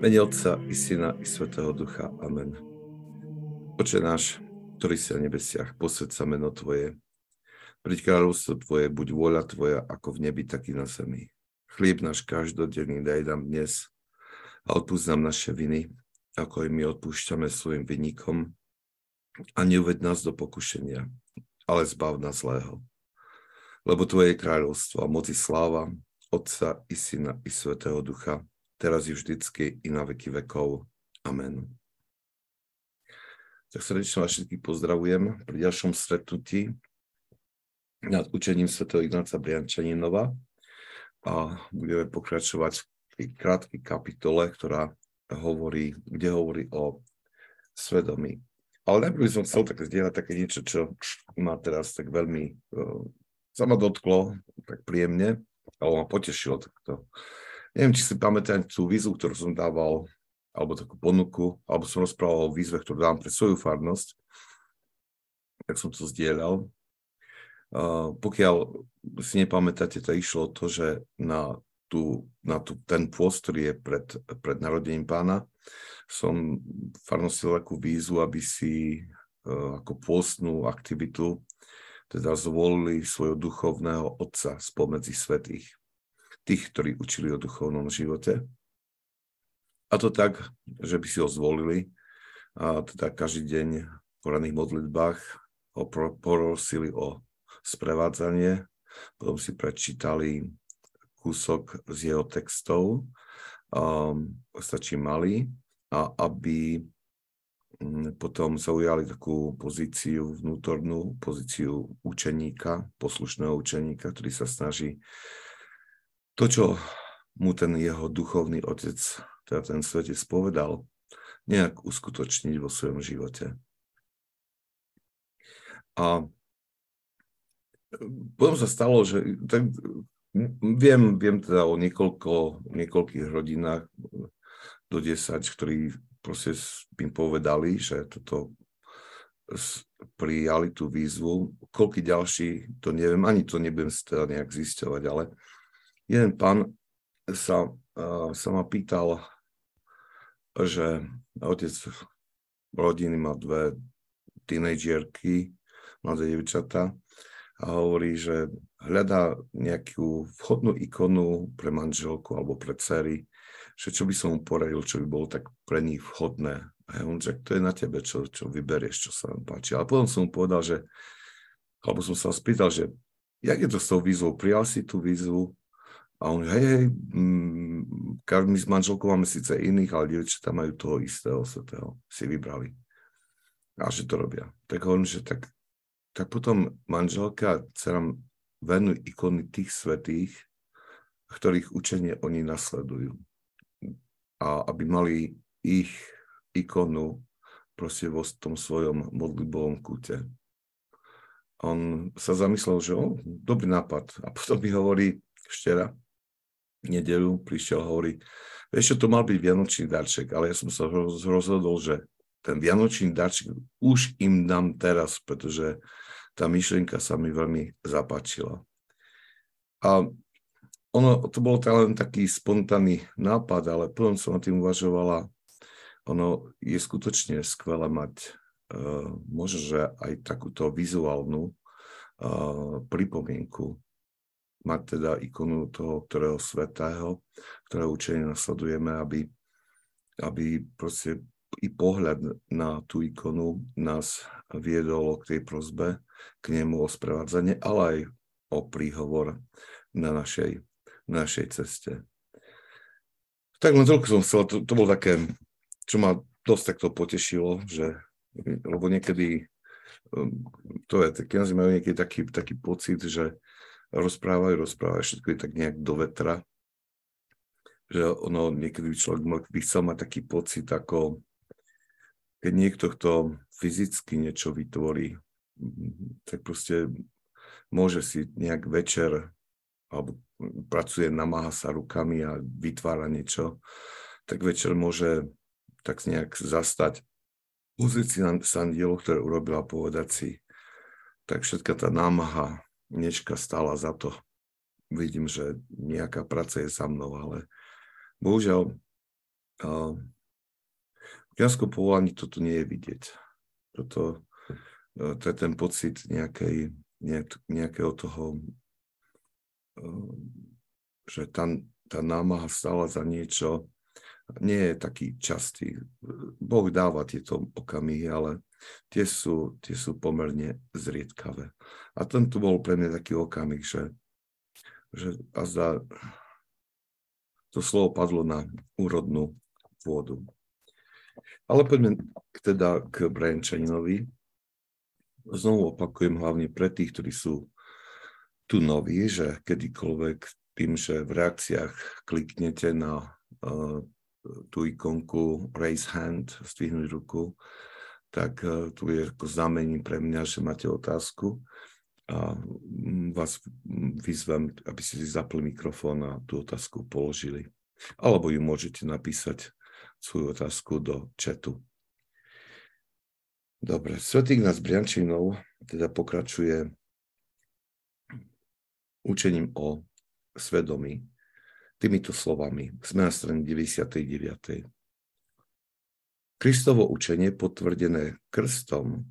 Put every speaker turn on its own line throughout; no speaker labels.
Mene Otca i Syna i Svetého Ducha. Amen. Oče náš, ktorý si na nebesiach, posved sa meno Tvoje. Príď kráľovstvo Tvoje, buď vôľa Tvoja, ako v nebi, tak i na zemi. Chlieb náš každodenný daj nám dnes a odpúsť nám naše viny, ako aj my odpúšťame svojim vinníkom. A neuved nás do pokušenia, ale zbav nás zlého. Lebo Tvoje je kráľovstvo a moci sláva, Otca i Syna i Svetého Ducha, teraz i vždycky, i na veky vekov. Amen. Tak srdečne vás všetkých pozdravujem pri ďalšom stretnutí nad učením Sv. Ignáca Briančaninova a budeme pokračovať v krátkej kapitole, ktorá hovorí, kde hovorí o svedomí. Ale najprv by som chcel tak zdieľať také niečo, čo ma teraz tak veľmi uh, sa ma dotklo tak príjemne, alebo ma potešilo takto Neviem, či si pamätáte tú výzvu, ktorú som dával, alebo takú ponuku, alebo som rozprával o výzve, ktorú dám pre svoju farnosť, tak som to zdieľal. Uh, pokiaľ si nepamätáte, to išlo to, že na, tú, na tú, ten pôst, ktorý je pred, pred narodením pána, som farnosti takú výzvu, aby si uh, ako pôstnú aktivitu teda zvolili svojho duchovného otca spomedzi svetých tých, ktorí učili o duchovnom živote. A to tak, že by si ho zvolili. A teda každý deň v poradných modlitbách ho porosili o sprevádzanie, potom si prečítali kúsok z jeho textov, um, stačí malý, a aby mm, potom zaujali takú pozíciu vnútornú, pozíciu učeníka, poslušného učeníka, ktorý sa snaží to, čo mu ten jeho duchovný otec, teda ten svetec povedal, nejak uskutočniť vo svojom živote. A potom sa stalo, že tak viem, viem teda o niekoľko, niekoľkých rodinách do 10, ktorí proste im povedali, že toto prijali tú výzvu. Koľky ďalší, to neviem, ani to nebudem teda nejak zisťovať, ale jeden pán sa, sa ma pýtal, že otec rodiny má dve tínejdžierky, mladé devčatá, a hovorí, že hľadá nejakú vhodnú ikonu pre manželku alebo pre dcery, že čo by som mu poradil, čo by bolo tak pre nich vhodné. A on že to je na tebe, čo, čo vyberieš, čo sa vám páči. Ale potom som mu povedal, že, alebo som sa spýtal, že jak je to s tou výzvou? Prijal si tú výzvu? A on, hej, hej, mm, my s manželkou máme síce iných, ale dievčatá majú toho istého svetého, si vybrali. A že to robia. Tak hovorím, že tak, tak potom manželka a dcera venujú ikony tých svetých, ktorých učenie oni nasledujú. A aby mali ich ikonu proste vo tom svojom modlibovom kúte. On sa zamyslel, že o, dobrý nápad. A potom mi hovorí včera, nedelu prišiel a hovorí, vieš čo, to mal byť Vianočný darček, ale ja som sa rozhodol, že ten Vianočný darček už im dám teraz, pretože tá myšlienka sa mi veľmi zapáčila. A ono, to bol len taký spontánny nápad, ale potom som na tým uvažovala, ono je skutočne skvelé mať uh, možno, že aj takúto vizuálnu uh, pripomienku mať teda ikonu toho, ktorého svetého, ktorého učenie nasledujeme, aby, aby proste i pohľad na tú ikonu nás viedol k tej prozbe, k nemu o sprevádzanie, ale aj o príhovor na našej, na našej ceste. Tak len toľko som chcel, to, to bolo také, čo ma dosť takto potešilo, že, lebo niekedy, um, to je, taký, majú niekedy taký, taký pocit, že rozprávajú, rozprávajú, všetko je tak nejak do vetra. Že ono, niekedy človek by chcel mať taký pocit, ako keď niekto, kto fyzicky niečo vytvorí, tak proste môže si nejak večer alebo pracuje, namáha sa rukami a vytvára niečo, tak večer môže tak nejak zastať muzici Sandielo, ktoré urobila povedať si, tak všetka tá námaha niečka stála za to. Vidím, že nejaká práca je za mnou, ale bohužiaľ v kniazskom povolaní toto nie je vidieť. Toto, e, to je ten pocit nejakej, nejakého toho, e, že tá, tá námaha stála za niečo, nie je taký častý. Boh dáva tieto okamihy, ale tie sú, tie sú pomerne zriedkavé. A tento bol pre mňa taký okamih, že, že azda to slovo padlo na úrodnú pôdu. Ale poďme teda k Brančaninovi. Znovu opakujem hlavne pre tých, ktorí sú tu noví, že kedykoľvek tým, že v reakciách kliknete na uh, tú ikonku raise hand, stvihnúť ruku, tak uh, tu je ako znamením pre mňa, že máte otázku a mm, vás vyzvem, aby ste si zapli mikrofón a tú otázku položili. Alebo ju môžete napísať svoju otázku do četu. Dobre, Svetý Ignác Briančinov teda pokračuje učením o svedomí týmito slovami. Sme na strane 99. Kristovo učenie potvrdené krstom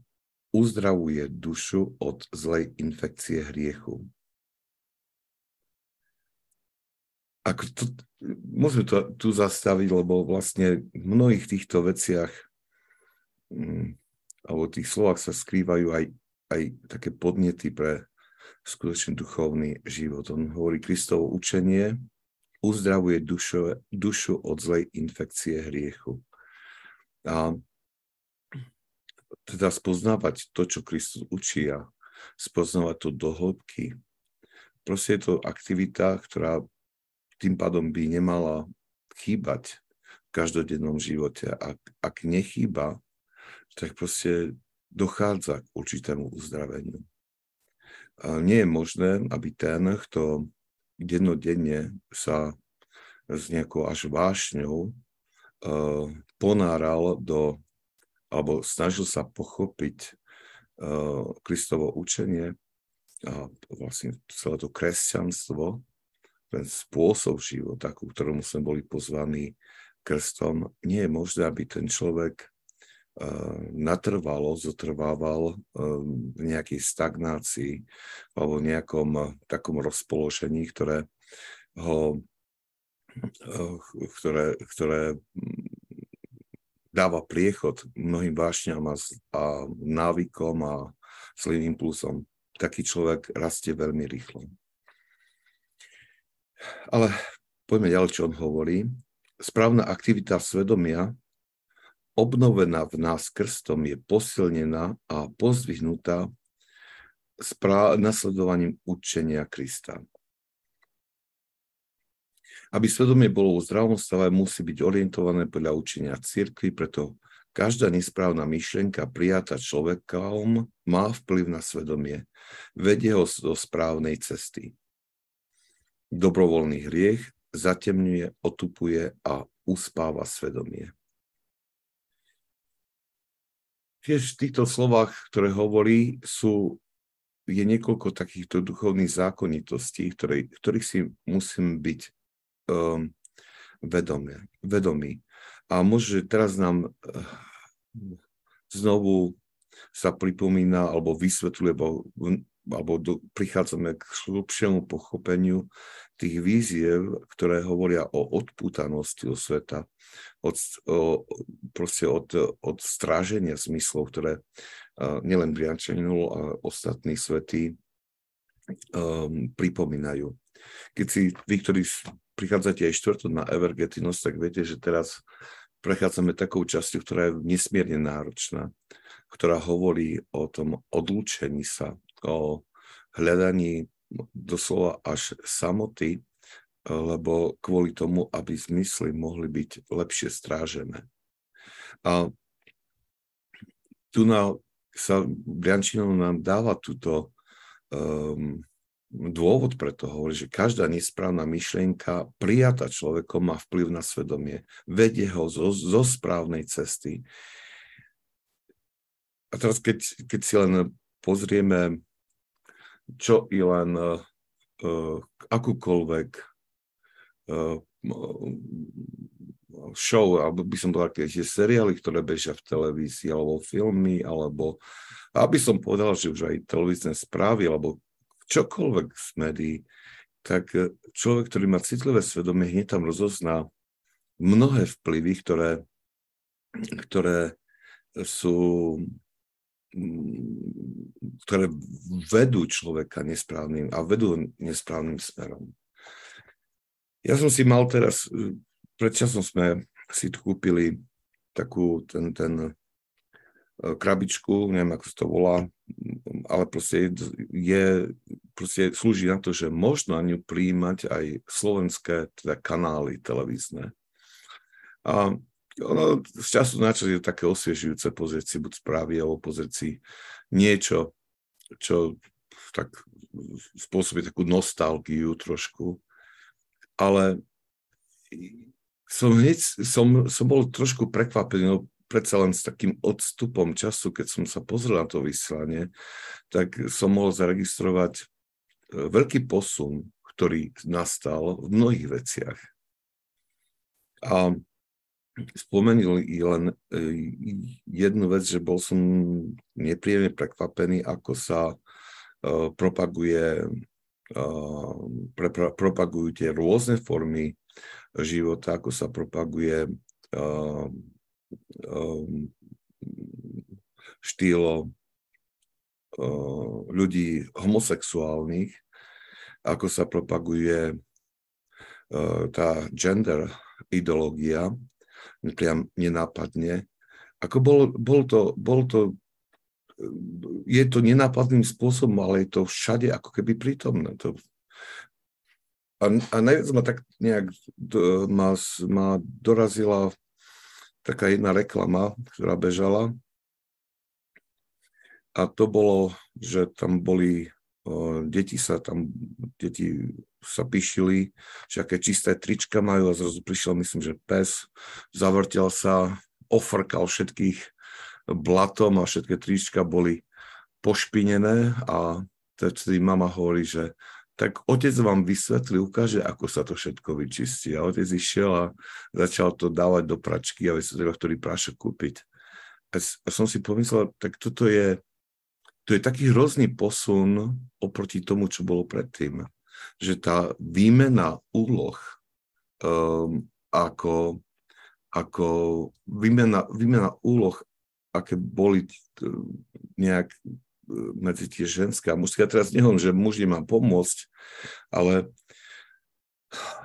uzdravuje dušu od zlej infekcie hriechu. Ako to, môžeme to tu zastaviť, lebo vlastne v mnohých týchto veciach mm, alebo v tých slovách sa skrývajú aj, aj také podnety pre skutočne duchovný život. On hovorí, Kristovo učenie uzdravuje dušu, dušu od zlej infekcie hriechu. A teda spoznávať to, čo Kristus učí a spoznávať to do hĺbky. Proste je to aktivita, ktorá tým pádom by nemala chýbať v každodennom živote. Ak, ak nechýba, tak proste dochádza k určitému uzdraveniu. A nie je možné, aby ten, kto dennodenne sa s nejakou až vášňou uh, ponáral do alebo snažil sa pochopiť uh, Kristovo učenie a vlastne celé to kresťanstvo, ten spôsob života, ku ktorému sme boli pozvaní krstom, nie je možné, aby ten človek uh, natrvalo, zotrvával uh, v nejakej stagnácii alebo v nejakom takom rozpoložení, ktoré ho ktoré, ktoré dáva priechod mnohým vášňam a, a návykom a zlým impulsom. Taký človek rastie veľmi rýchlo. Ale poďme ďalej, čo on hovorí. Správna aktivita svedomia, obnovená v nás krstom, je posilnená a pozdvihnutá nasledovaním učenia Krista. Aby svedomie bolo v zdravom stave, musí byť orientované podľa učenia cirkvi, preto každá nesprávna myšlienka prijatá človekom má vplyv na svedomie, vedie ho do správnej cesty. Dobrovoľný hriech zatemňuje, otupuje a uspáva svedomie. Tiež v týchto slovách, ktoré hovorí, sú, je niekoľko takýchto duchovných zákonitostí, ktorých si musím byť um, vedomie, vedomí. A môže teraz nám uh, znovu sa pripomína alebo vysvetľuje, alebo, alebo do, prichádzame k hlubšiemu pochopeniu tých víziev, ktoré hovoria o odpútanosti od sveta, od, o, proste od, od stráženia zmyslov, ktoré uh, nielen Briančaninu, ale ostatní svety um, pripomínajú. Keď si vy, ktorí prichádzate aj štvrtok na Evergetinos, tak viete, že teraz prechádzame takou časťou, ktorá je nesmierne náročná, ktorá hovorí o tom odlúčení sa, o hľadaní doslova až samoty, lebo kvôli tomu, aby zmysly mohli byť lepšie strážené. A tu na, sa Briančinov nám dáva túto um, dôvod pre to hovorí, že každá nesprávna myšlienka prijata človekom má vplyv na svedomie. Vedie ho zo, zo správnej cesty. A teraz, keď, keď si len pozrieme, čo i len uh, akúkoľvek uh, show, alebo by som povedal, tie seriály, ktoré bežia v televízii, alebo filmy, alebo aby som povedal, že už aj televízne správy, alebo čokoľvek z médií, tak človek, ktorý má citlivé svedomie, hneď tam rozozná mnohé vplyvy, ktoré, ktoré sú ktoré vedú človeka nesprávnym a vedú nesprávnym smerom. Ja som si mal teraz, predčasom sme si kúpili takú ten, ten e, krabičku, neviem ako to volá, ale proste je, proste slúži na to, že možno na ňu príjmať aj slovenské teda kanály televízne. A ono z času na čas je také osviežujúce pozrieť si buď správy, alebo pozrieť si niečo, čo tak spôsobí takú nostalgiu trošku. Ale som hneď, som, som bol trošku prekvapený, no predsa len s takým odstupom času, keď som sa pozrel na to vysielanie, tak som mohol zaregistrovať e, veľký posun, ktorý nastal v mnohých veciach. A spomenul len e, jednu vec, že bol som nepríjemne prekvapený, ako sa uh, propaguje, propagujú tie rôzne formy života, ako sa propaguje um, štýlo uh, ľudí homosexuálnych, ako sa propaguje uh, tá gender ideológia, priam nenápadne. Ako bol, bol, to, bol to, je to nenápadným spôsobom, ale je to všade ako keby prítomné. To, a, a najviac ma tak nejak ma, ma dorazila taká jedna reklama, ktorá bežala. A to bolo, že tam boli deti sa tam, deti sa píšili, že aké čisté trička majú a zrazu prišiel, myslím, že pes, zavrtel sa, ofrkal všetkých blatom a všetky trička boli pošpinené a vtedy mama hovorí, že tak otec vám vysvetlí, ukáže, ako sa to všetko vyčistí. A otec išiel a začal to dávať do pračky a vysvetlil, ktorý prášok kúpiť. A som si pomyslel, tak toto je to je taký hrozný posun oproti tomu, čo bolo predtým. Že tá výmena úloh um, ako, ako výmena, výmena úloh, aké boli nejak e, medzi tie ženské a mužské. Ja teraz nehovorím, že muž nemá pomôcť, ale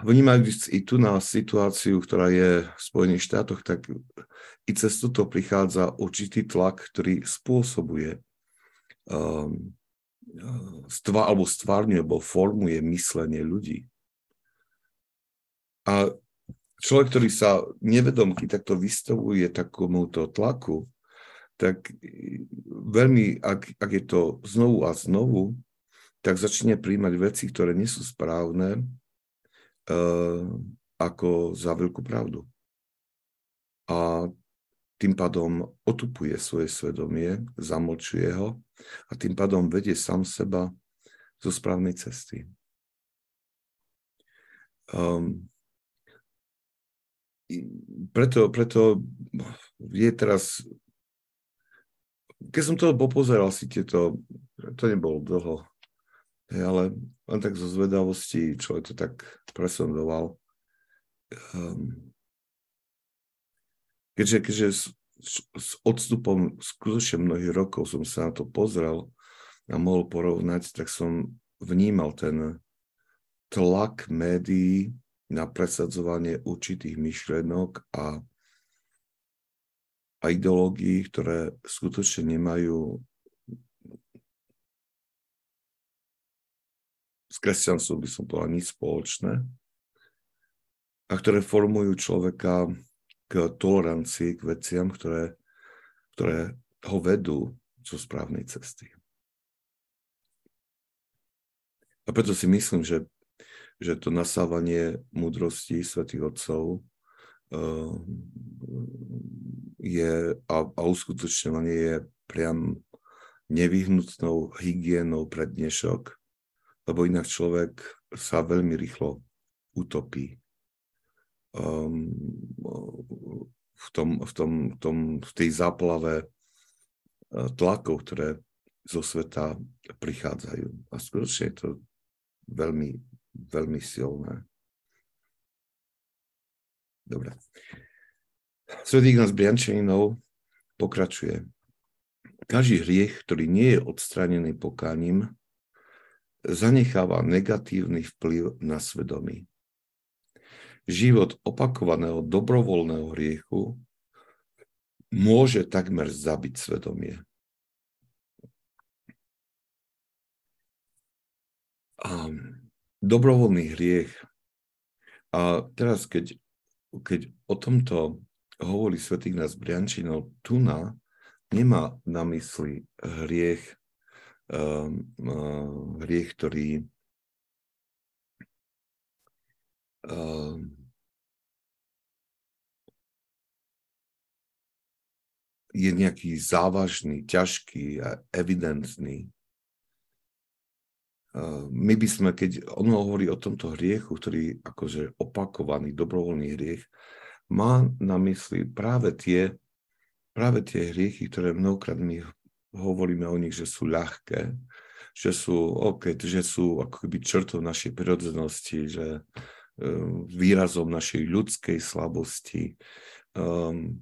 vnímajúc i tu na situáciu, ktorá je v Spojených štátoch, tak i cez toto prichádza určitý tlak, ktorý spôsobuje um, stva, alebo stvárňuje, alebo formuje myslenie ľudí. A človek, ktorý sa nevedomky takto vystavuje takomuto tlaku, tak veľmi, ak, ak je to znovu a znovu, tak začne príjmať veci, ktoré nie sú správne, uh, ako za veľkú pravdu. A tým pádom otupuje svoje svedomie, zamlčuje ho a tým pádom vedie sám seba zo správnej cesty. Um, preto, preto je teraz, keď som to popozeral si tieto, to nebolo dlho, ale len tak zo zvedavosti človek to tak presondoval. Um, keďže, keďže s, s odstupom skutočne mnohých rokov som sa na to pozrel a mohol porovnať, tak som vnímal ten tlak médií na presadzovanie určitých myšlenok a, a ideológií, ktoré skutočne nemajú s kresťanstvom by som povedal nič spoločné a ktoré formujú človeka k tolerancii, k veciam, ktoré, ktoré ho vedú zo správnej cesty. A preto si myslím, že, že to nasávanie múdrosti svätých Otcov je, a, a uskutočňovanie je priam nevyhnutnou hygienou pre dnešok, lebo inak človek sa veľmi rýchlo utopí um, v, tom, v, tom, v, tom, v tej záplave tlakov, ktoré zo sveta prichádzajú. A skutočne je to veľmi, veľmi silné. Dobre. Svetý Ignác Briančaninov pokračuje. Každý hriech, ktorý nie je odstranený pokáním, zanecháva negatívny vplyv na svedomí. Život opakovaného dobrovoľného hriechu môže takmer zabiť svedomie. A dobrovoľný hriech. A teraz, keď, keď o tomto hovorí svätý nás Briančinov, tu na, nemá na mysli hriech, um, uh, hriech, ktorý um, je nejaký závažný, ťažký a evidentný. My by sme, keď on hovorí o tomto hriechu, ktorý akože opakovaný, dobrovoľný hriech, má na mysli práve tie, práve tie hriechy, ktoré mnohokrát my hovoríme o nich, že sú ľahké, že sú, okay, že sú ako keby črtou našej prirodzenosti, že um, výrazom našej ľudskej slabosti, um,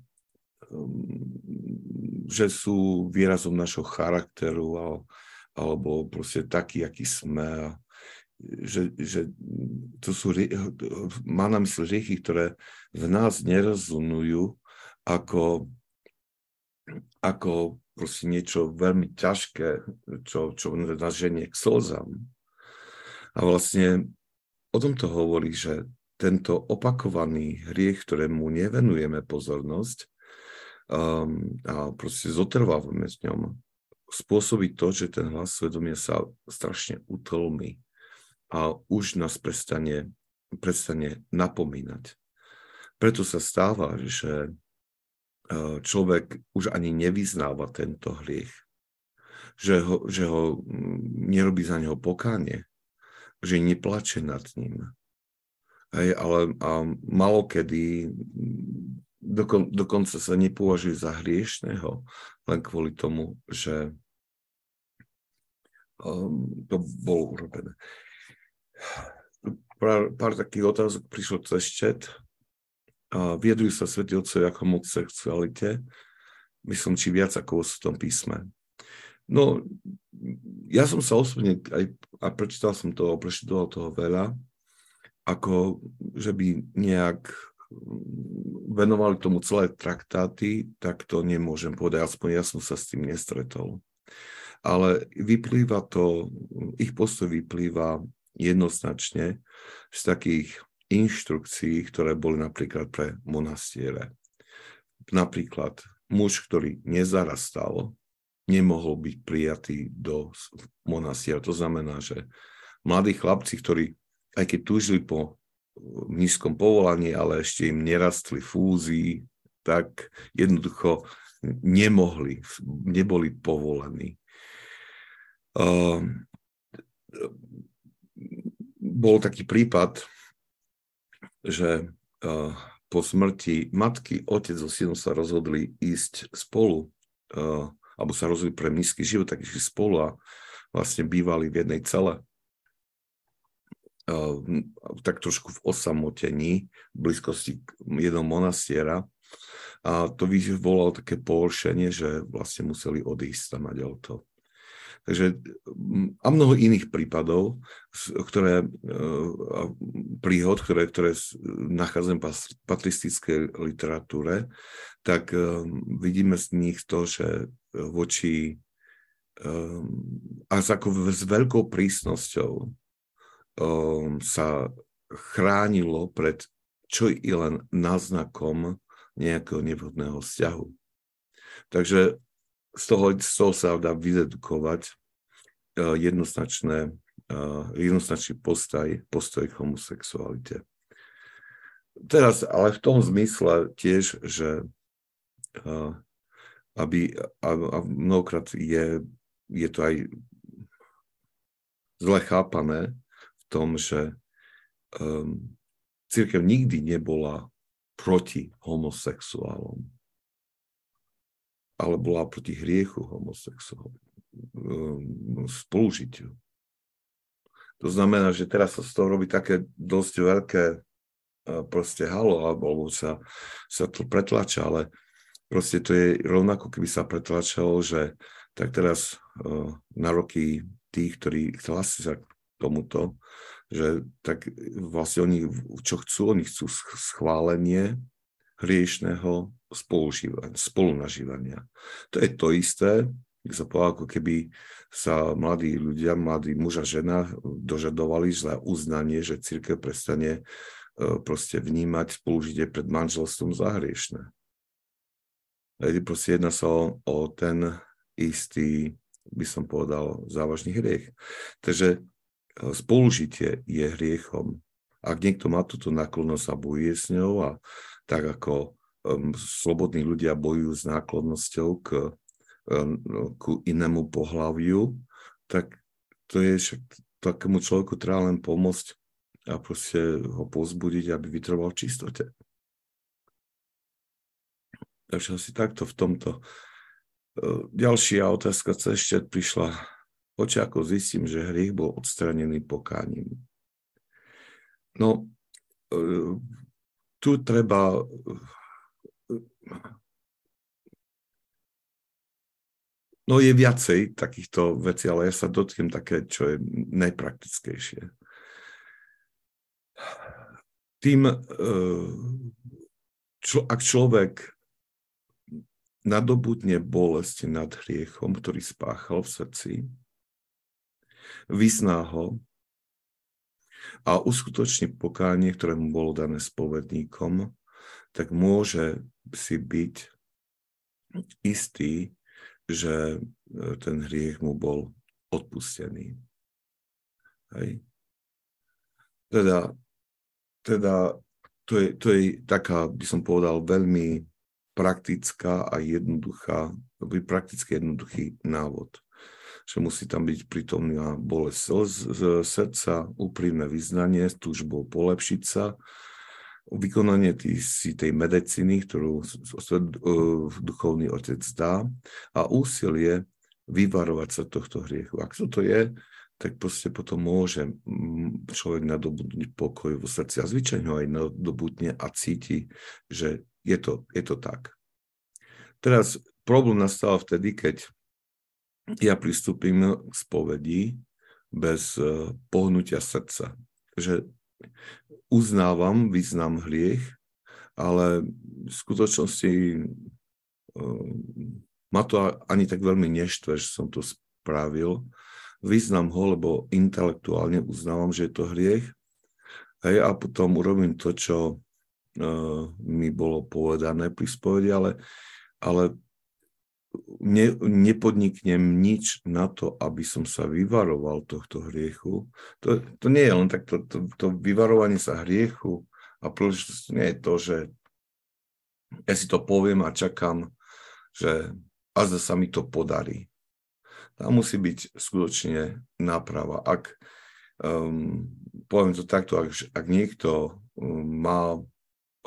um, že sú výrazom našho charakteru alebo proste taký, aký sme že, že to sú, má na mysli riechy, ktoré v nás nerozunujú ako, ako proste niečo veľmi ťažké, čo, čo nás ženie k slzám. A vlastne o tomto hovorí, že tento opakovaný hriech, ktorému nevenujeme pozornosť um, a proste zotrvávame s ňom, spôsobí to, že ten hlas svedomia sa strašne utlmí a už nás prestane, prestane napomínať. Preto sa stáva, že e, človek už ani nevyznáva tento hriech, že ho, že ho nerobí za neho pokánie, že neplače nad ním. Hej, ale a malo kedy dokon, dokonca sa nepovažuje za hriešného, len kvôli tomu, že to bolo urobené pár, pár takých otázok prišlo cez chat. A viedrujú sa svätí otcovia ako moc sexualite. Myslím, či viac ako v tom písme. No, ja som sa osobne aj, a prečítal som to, prečítal toho veľa, ako že by nejak venovali tomu celé traktáty, tak to nemôžem povedať, aspoň ja som sa s tým nestretol. Ale vyplýva to, ich postoj vyplýva jednoznačne z takých inštrukcií, ktoré boli napríklad pre monastiere. Napríklad muž, ktorý nezarastal, nemohol byť prijatý do monastiera. To znamená, že mladí chlapci, ktorí aj keď túžili po nízkom povolaní, ale ešte im nerastli fúzii, tak jednoducho nemohli, neboli povolení. Uh, bol taký prípad, že uh, po smrti matky otec so synom sa rozhodli ísť spolu, uh, alebo sa rozhodli pre nízky život, tak išli spolu a vlastne bývali v jednej cele. Uh, tak trošku v osamotení, v blízkosti jedného monastiera. A to vyvolalo také pohoršenie, že vlastne museli odísť tam a to. Takže a mnoho iných prípadov, ktoré, e, príhod, ktoré, ktoré nachádzam v patristickej literatúre, tak e, vidíme z nich to, že voči e, a ako s veľkou prísnosťou sa chránilo pred čo i len náznakom nejakého nevhodného vzťahu. Takže z toho, z toho sa dá vydedukovať uh, jednoznačné, uh, jednoznačný postoj, postoj k homosexualite. Teraz, ale v tom zmysle tiež, že uh, aby, a, a mnohokrát je, je to aj zle chápané v tom, že um, církev nikdy nebola proti homosexuálom, ale bola proti hriechu homosexuálom, um, spolužitiu. To znamená, že teraz sa z toho robí také dosť veľké uh, proste halo, alebo sa, sa to pretlača, ale proste to je rovnako, keby sa pretlačalo, že tak teraz uh, na roky tých, ktorí hlasia k tomuto, že tak vlastne oni, čo chcú, oni chcú schválenie hriešného spolunažívania. To je to isté, keď sa povedal, ako keby sa mladí ľudia, mladí muž a žena dožadovali za uznanie, že církev prestane e, proste vnímať spolužitie pred manželstvom za hriešne. Proste jedná sa o, o ten istý, by som povedal, závažný hriech. Takže spolužitie je hriechom. Ak niekto má túto náklonnosť a bojuje s ňou a tak ako um, slobodní ľudia bojujú s náklonnosťou k, um, ku inému pohľaviu, tak to je však takému človeku treba len pomôcť a proste ho pozbudiť, aby vytrval v čistote. Takže asi takto v tomto. Uh, ďalšia otázka, co ešte prišla Poďte, ako zistím, že hriech bol odstranený pokáním. No, e, tu treba No je viacej takýchto vecí, ale ja sa dotknem také, čo je najpraktickejšie. Tým, e, čo, ak človek nadobudne bolesť nad hriechom, ktorý spáchal v srdci, vyzná ho a uskutoční pokánie, ktoré mu bolo dané spovedníkom, tak môže si byť istý, že e, ten hriech mu bol odpustený. Hej. Teda, teda to, je, to je taká, by som povedal, veľmi praktická a jednoduchá, prakticky jednoduchý návod že musí tam byť prítomná bolesť srdca, úprimné vyznanie, túžbou polepšiť sa, vykonanie tý, si tej medicíny, ktorú duchovný otec dá a úsilie vyvarovať sa tohto hriechu. Ak to je, tak proste potom môže človek nadobudnúť pokoj vo srdci a zvyčajne ho aj nadobudne a cíti, že je to, je to tak. Teraz problém nastal vtedy, keď ja pristúpim k spovedi bez e, pohnutia srdca. Že uznávam, vyznám hriech, ale v skutočnosti e, ma to ani tak veľmi neštve, že som to spravil. Vyznám ho, lebo intelektuálne uznávam, že je to hriech. Hej, a potom urobím to, čo uh, mi bolo povedané pri spovedi, ale, ale ne, nepodniknem nič na to, aby som sa vyvaroval tohto hriechu. To, to nie je len tak, to, to, to vyvarovanie sa hriechu a príležitosť nie je to, že ja si to poviem a čakám, že a sa mi to podarí. Tam musí byť skutočne náprava. Ak, um, poviem to takto, ak, ak niekto um, má,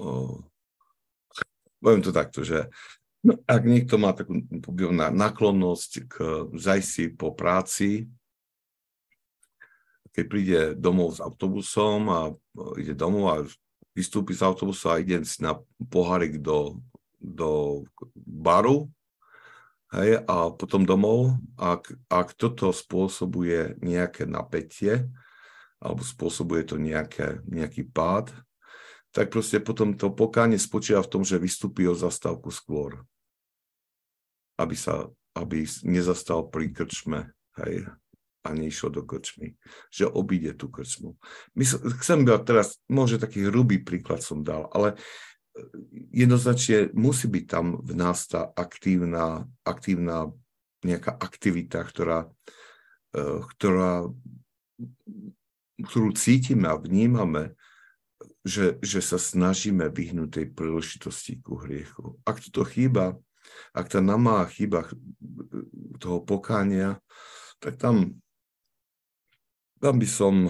uh, poviem to takto, že No, ak niekto má takú náklonnosť k zajsi po práci, keď príde domov s autobusom a ide domov a vystúpi z autobusu a ide si na pohárik do, do baru hej, a potom domov, ak, ak toto spôsobuje nejaké napätie alebo spôsobuje to nejaké, nejaký pád, tak proste potom to pokánie spočíva v tom, že vystúpi o zastávku skôr aby sa aby nezastal pri krčme, hej, a nešiel do krčmy, že obíde tú krčmu. Mysl, chcem byť teraz, môže taký hrubý príklad som dal, ale e, jednoznačne musí byť tam v nás tá aktívna, aktívna nejaká aktivita, ktorá, e, ktorá, ktorú cítime a vnímame, že, že sa snažíme vyhnúť tej príležitosti ku hriechu. Ak toto chýba, ak tá namáha chyba toho pokánia, tak tam, tam by som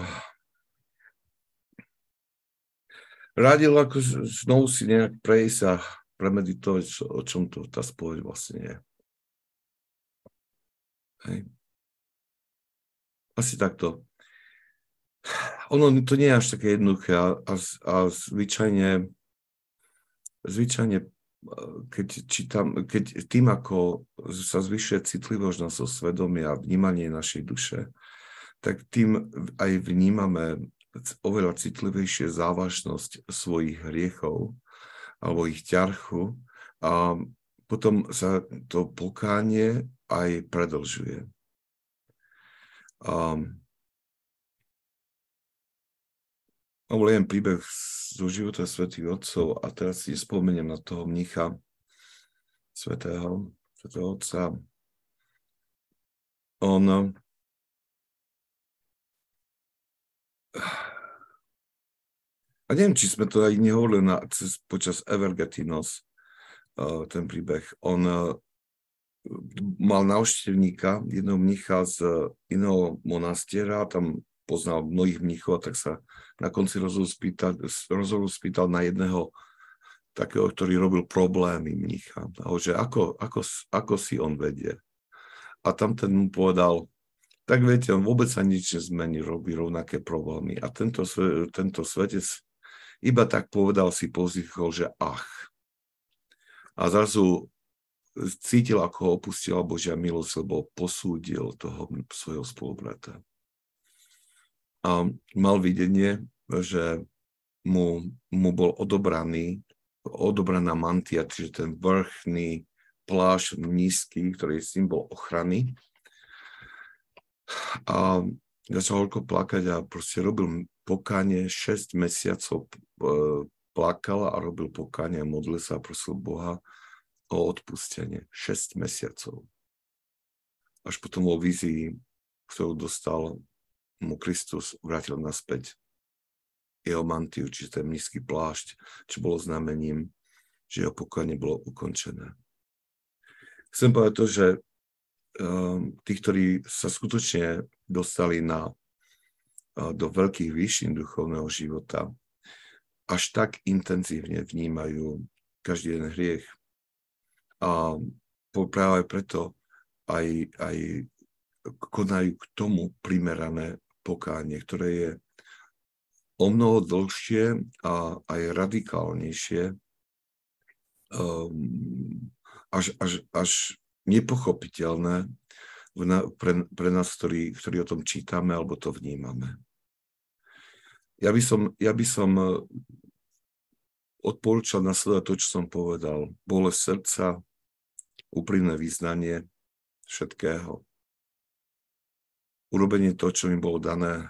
radil ako znovu si nejak prejsť a premeditovať, o čom to tá spoveď vlastne je. Hej. Asi takto. Ono to nie je až také jednoduché a, a, a zvyčajne, zvyčajne keď, čítam, keď tým, ako sa zvyšuje citlivosť našho svedomia a vnímanie našej duše, tak tým aj vnímame oveľa citlivejšie závažnosť svojich hriechov alebo ich ťarchu a potom sa to pokánie aj predlžuje. Um, bol jeden príbeh zo života svätých Otcov a teraz si spomeniem na toho mnicha svätého, svätého Otca. On a neviem, či sme to aj nehovorili na, cez, počas Evergetinos, uh, ten príbeh. On uh, mal návštevníka, jedného mnicha z iného monastiera, tam poznal mnohých mnichov, tak sa na konci rozhovoru spýtal, rozhovoru spýtal na jedného takého, ktorý robil problémy mnicha. Že ako, ako, ako si on vedie. A tam ten mu povedal, tak viete, on vôbec sa nič nezmení, robí rovnaké problémy. A tento, tento svetec iba tak povedal si pozýchol, že ach. A zrazu cítil, ako ho opustila Božia milosť, lebo posúdil toho svojho spolubrata a mal videnie, že mu, mu bol odobraný, odobraná mantia, čiže ten vrchný plášť nízky, ktorý je symbol ochrany. A začal horko plakať a proste robil pokánie, 6 mesiacov e, plakal a robil pokánie modlil sa a prosil Boha o odpustenie. 6 mesiacov. Až potom vo vízii, ktorú dostal, mu Kristus vrátil naspäť jeho mantiu, čiže ten nízky plášť, čo bolo znamením, že jeho pokoje bolo ukončené. Chcem povedať to, že um, tí, ktorí sa skutočne dostali na, do veľkých výšin duchovného života, až tak intenzívne vnímajú každý jeden hriech. A práve preto aj, aj konajú k tomu primerané pokánie, ktoré je o mnoho dlhšie a aj radikálnejšie, um, až, až, až nepochopiteľné pre, pre nás, ktorí, ktorí o tom čítame alebo to vnímame. Ja by som, ja by som uh, odporúčal nasledovať to, čo som povedal. Bolesť srdca, úprimné význanie všetkého urobenie to, čo mi bolo dané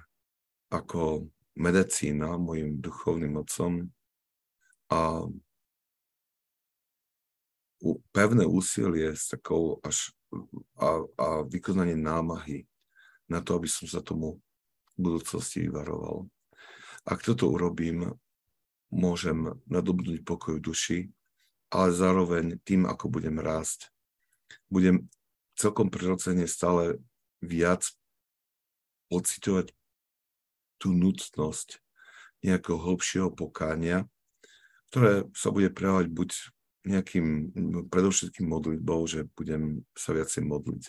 ako medicína mojim duchovným otcom a pevné úsilie s takou až a, a vykonanie námahy na to, aby som sa tomu v budúcnosti vyvaroval. Ak toto urobím, môžem nadobnúť pokoj v duši, ale zároveň tým, ako budem rásť, budem celkom prirodzene stále viac pocitovať tú nutnosť nejakého hlbšieho pokánia, ktoré sa bude prejavovať buď nejakým, no, predovšetkým modlitbou, že budem sa viacej modliť.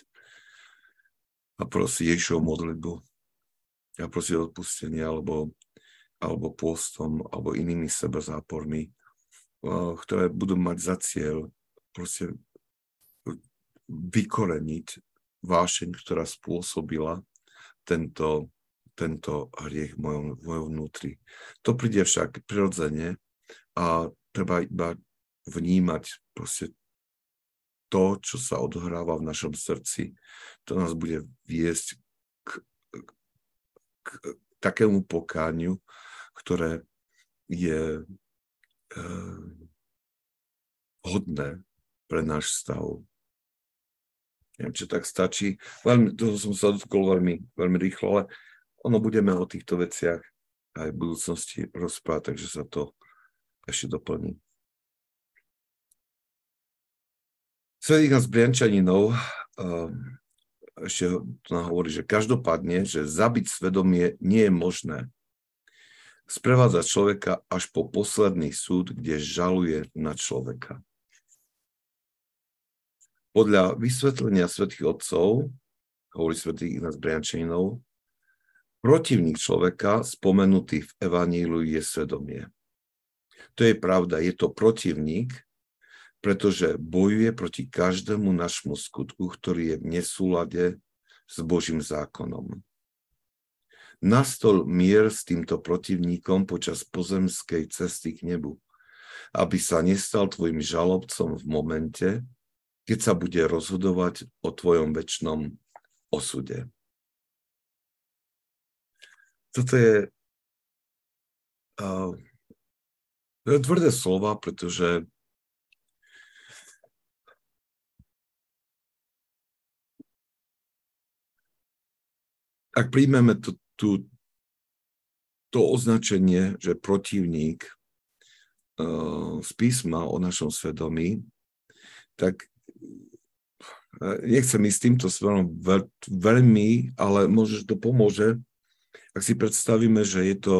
A prosiť Ježišovu modlitbu. A prosiť odpustenie alebo, alebo pôstom alebo inými seba zápormi, ktoré budú mať za cieľ proste vykoreniť vášeň, ktorá spôsobila tento, tento hriech v mojom, v mojom vnútri. To príde však prirodzene a treba iba vnímať proste to, čo sa odohráva v našom srdci, to nás bude viesť k, k, k takému pokániu, ktoré je e, hodné pre náš stav Neviem, či tak stačí. Veľmi, toho som sa dotkol veľmi, veľmi rýchlo, ale ono budeme o týchto veciach aj v budúcnosti rozprávať, takže sa to ešte doplní. Svetý z Briančaninov uh, ešte to hovorí, že každopádne, že zabiť svedomie nie je možné. sprevádza človeka až po posledný súd, kde žaluje na človeka. Podľa vysvetlenia svätých otcov, hovorí svätý Ignác Briančinov, protivník človeka spomenutý v Evanílu je svedomie. To je pravda, je to protivník, pretože bojuje proti každému našmu skutku, ktorý je v nesúlade s Božím zákonom. Nastol mier s týmto protivníkom počas pozemskej cesty k nebu, aby sa nestal tvojim žalobcom v momente, keď sa bude rozhodovať o tvojom väčšnom osude. Toto je, uh, tvrdé slova, pretože ak príjmeme to, tú, to označenie, že protivník uh, z písma o našom svedomí, tak nechcem ísť týmto smerom veľ, veľmi, ale možno to pomôže, ak si predstavíme, že je to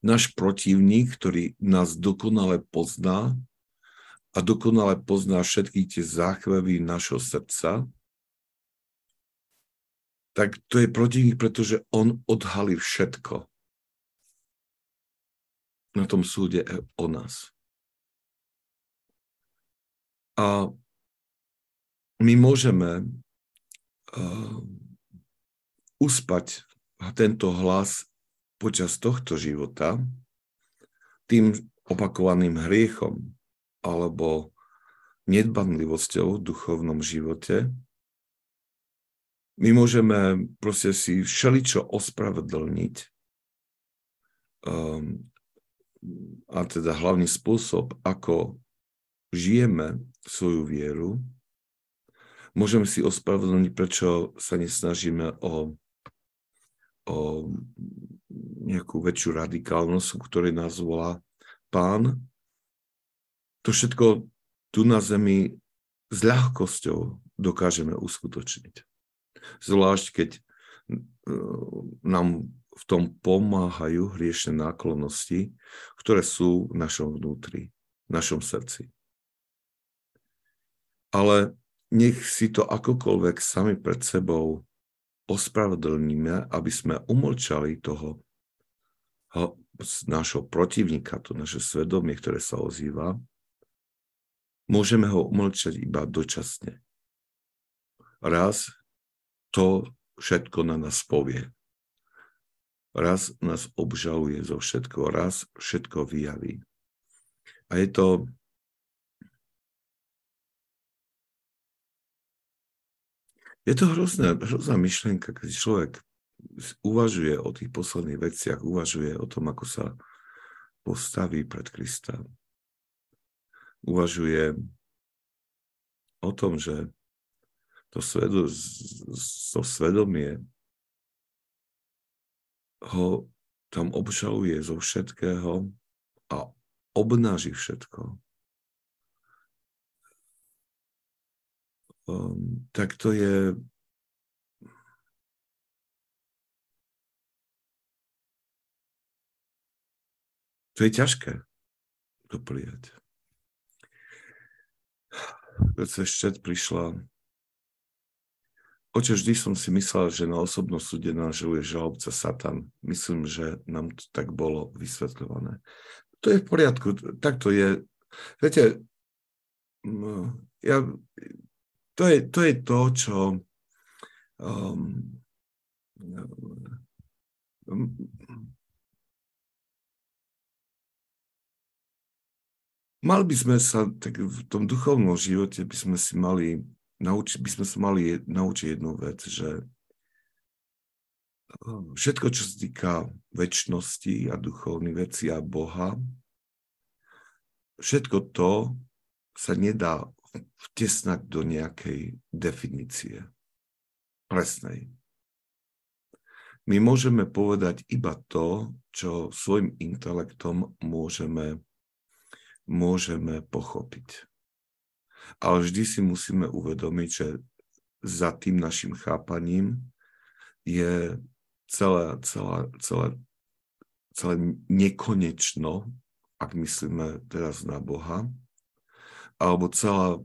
náš protivník, ktorý nás dokonale pozná a dokonale pozná všetky tie záchvevy našho srdca, tak to je protivník, pretože on odhalí všetko na tom súde o nás. A my môžeme uh, uspať tento hlas počas tohto života tým opakovaným hriechom alebo nedbanlivosťou v duchovnom živote, my môžeme proste si všeličo ospravedlniť um, a teda hlavný spôsob, ako žijeme svoju vieru, môžeme si ospravedlniť, prečo sa nesnažíme o o nejakú väčšiu radikálnosť, ktorej nás volá pán. To všetko tu na zemi s ľahkosťou dokážeme uskutočniť. Zvlášť, keď e, nám v tom pomáhajú hriešne náklonnosti, ktoré sú v našom vnútri, v našom srdci. Ale nech si to akokoľvek sami pred sebou ospravedlníme, aby sme umlčali toho nášho protivníka, to naše svedomie, ktoré sa ozýva, môžeme ho umlčať iba dočasne. Raz to všetko na nás povie. Raz nás obžaluje zo všetko, raz všetko vyjaví. A je to Je to hrozná, hrozná myšlienka, keď človek uvažuje o tých posledných veciach, uvažuje o tom, ako sa postaví pred Krista. Uvažuje o tom, že to, svedo, to svedomie ho tam obžaluje zo všetkého a obnáži všetko. Um, tak to je to je ťažké to prijať. Keď sa ešte prišla, oče, vždy som si myslel, že na osobnom súde nás žaluje žalobca Satan. Myslím, že nám to tak bolo vysvetľované. To je v poriadku, tak to je. Viete, ja to je to, je to čo um, um, Mali by sme sa, tak v tom duchovnom živote by sme si mali naučiť, by sme sa mali naučiť jednu vec, že um, všetko, čo sa týka väčšnosti a duchovných vecí a Boha, všetko to sa nedá vtesnať do nejakej definície presnej. My môžeme povedať iba to, čo svojim intelektom môžeme, môžeme pochopiť. Ale vždy si musíme uvedomiť, že za tým našim chápaním je celá, celá, celá celé nekonečno, ak myslíme teraz na Boha, alebo celá,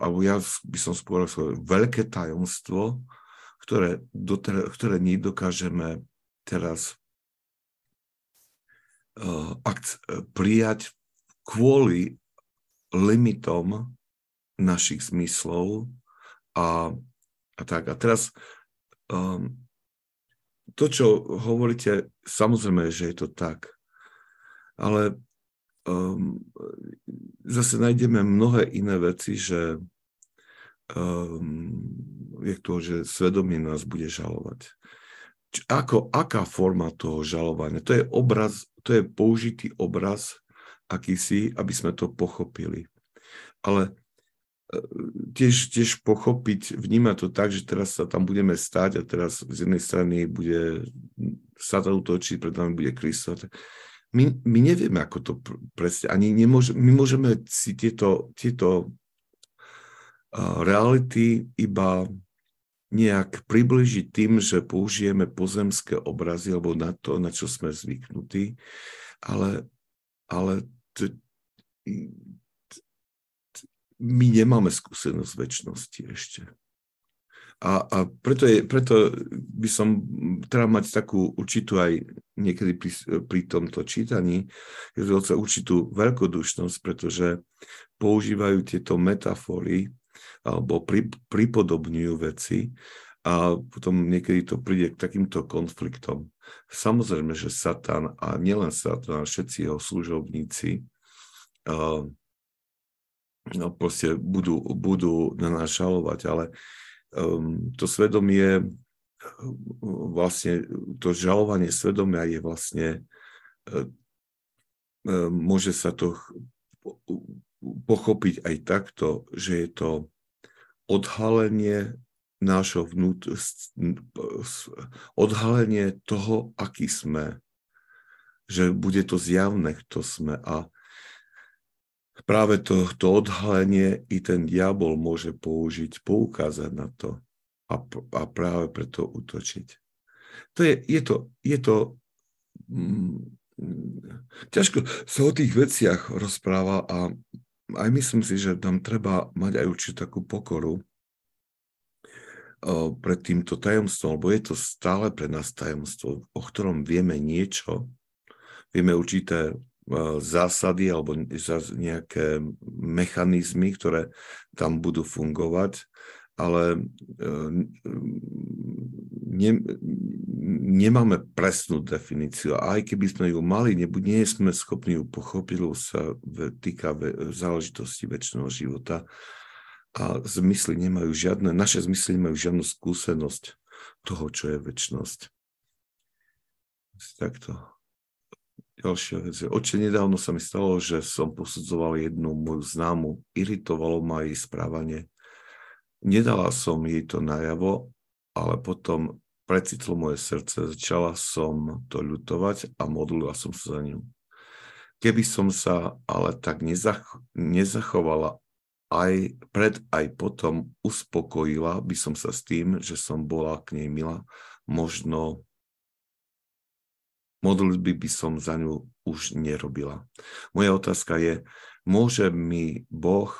alebo ja by som spovedal svoje veľké tajomstvo, ktoré, doter, ktoré nedokážeme teraz uh, ak, prijať kvôli limitom našich zmyslov a, a tak. A teraz um, to, čo hovoríte, samozrejme, že je to tak, ale um, zase nájdeme mnohé iné veci, že um, je to, že svedomie nás bude žalovať. Č- ako, aká forma toho žalovania? To je obraz, to je použitý obraz akýsi, aby sme to pochopili. Ale tiež, tiež pochopiť, vnímať to tak, že teraz sa tam budeme stať a teraz z jednej strany bude Satan utočiť, pred nami bude Kristus. My, my nevieme, ako to presne, ani nemôže, my môžeme si tieto, tieto uh, reality iba nejak približiť tým, že použijeme pozemské obrazy alebo na to, na čo sme zvyknutí, ale, ale to, my nemáme skúsenosť väčšnosti ešte. A, a preto, je, preto by som treba mať takú určitú aj niekedy pri, pri tomto čítaní, je to určitú veľkodušnosť, pretože používajú tieto metafory alebo pri, pripodobňujú veci a potom niekedy to príde k takýmto konfliktom. Samozrejme, že Satan a nielen Satan, všetci jeho služobníci uh, no, proste budú, budú na nás šalovať, ale to svedomie, vlastne to žalovanie svedomia je vlastne, um, môže sa to pochopiť aj takto, že je to odhalenie nášho vnútra, odhalenie toho, aký sme, že bude to zjavné, kto sme a práve to, to odhalenie i ten diabol môže použiť, poukázať na to a, a práve preto útočiť. To je, je to, je to mm, ťažko sa o tých veciach rozpráva a aj myslím si, že tam treba mať aj určitú takú pokoru o, pred týmto tajomstvom, lebo je to stále pre nás tajomstvo, o ktorom vieme niečo, vieme určité zásady alebo nejaké mechanizmy, ktoré tam budú fungovať, ale e, ne, nemáme presnú definíciu. A aj keby sme ju mali, nie sme schopní ju pochopiť, lebo sa týka záležitosti väčšného života a zmysly nemajú žiadne, naše zmysly nemajú žiadnu skúsenosť toho, čo je väčšnosť. Takto. Ďalšia vec je, oče, nedávno sa mi stalo, že som posudzoval jednu moju známu, iritovalo ma jej správanie. Nedala som jej to najavo, ale potom precitlo moje srdce, začala som to ľutovať a modlila som sa za ňu. Keby som sa ale tak nezach- nezachovala aj pred, aj potom uspokojila by som sa s tým, že som bola k nej milá, možno modlitby by som za ňu už nerobila. Moja otázka je, môže mi Boh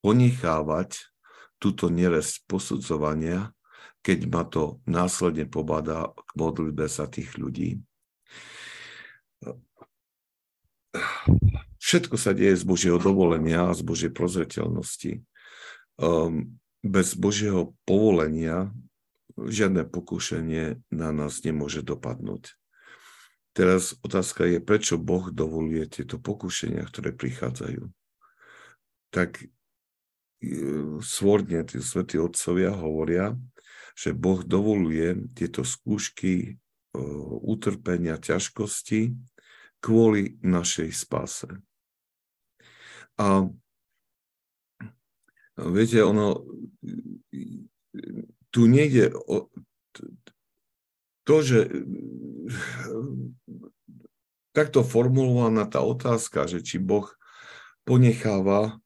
ponechávať túto neresť posudzovania, keď ma to následne pobada k modlitbe za tých ľudí. Všetko sa deje z Božieho dovolenia a z Božej prozreteľnosti. Um, bez Božieho povolenia žiadne pokušenie na nás nemôže dopadnúť. Teraz otázka je, prečo Boh dovoluje tieto pokušenia, ktoré prichádzajú. Tak e, svorne tí svätí otcovia hovoria, že Boh dovoluje tieto skúšky, e, utrpenia, ťažkosti kvôli našej spáse. A viete, ono tu nejde o to, že takto formulovaná tá otázka, že či Boh ponecháva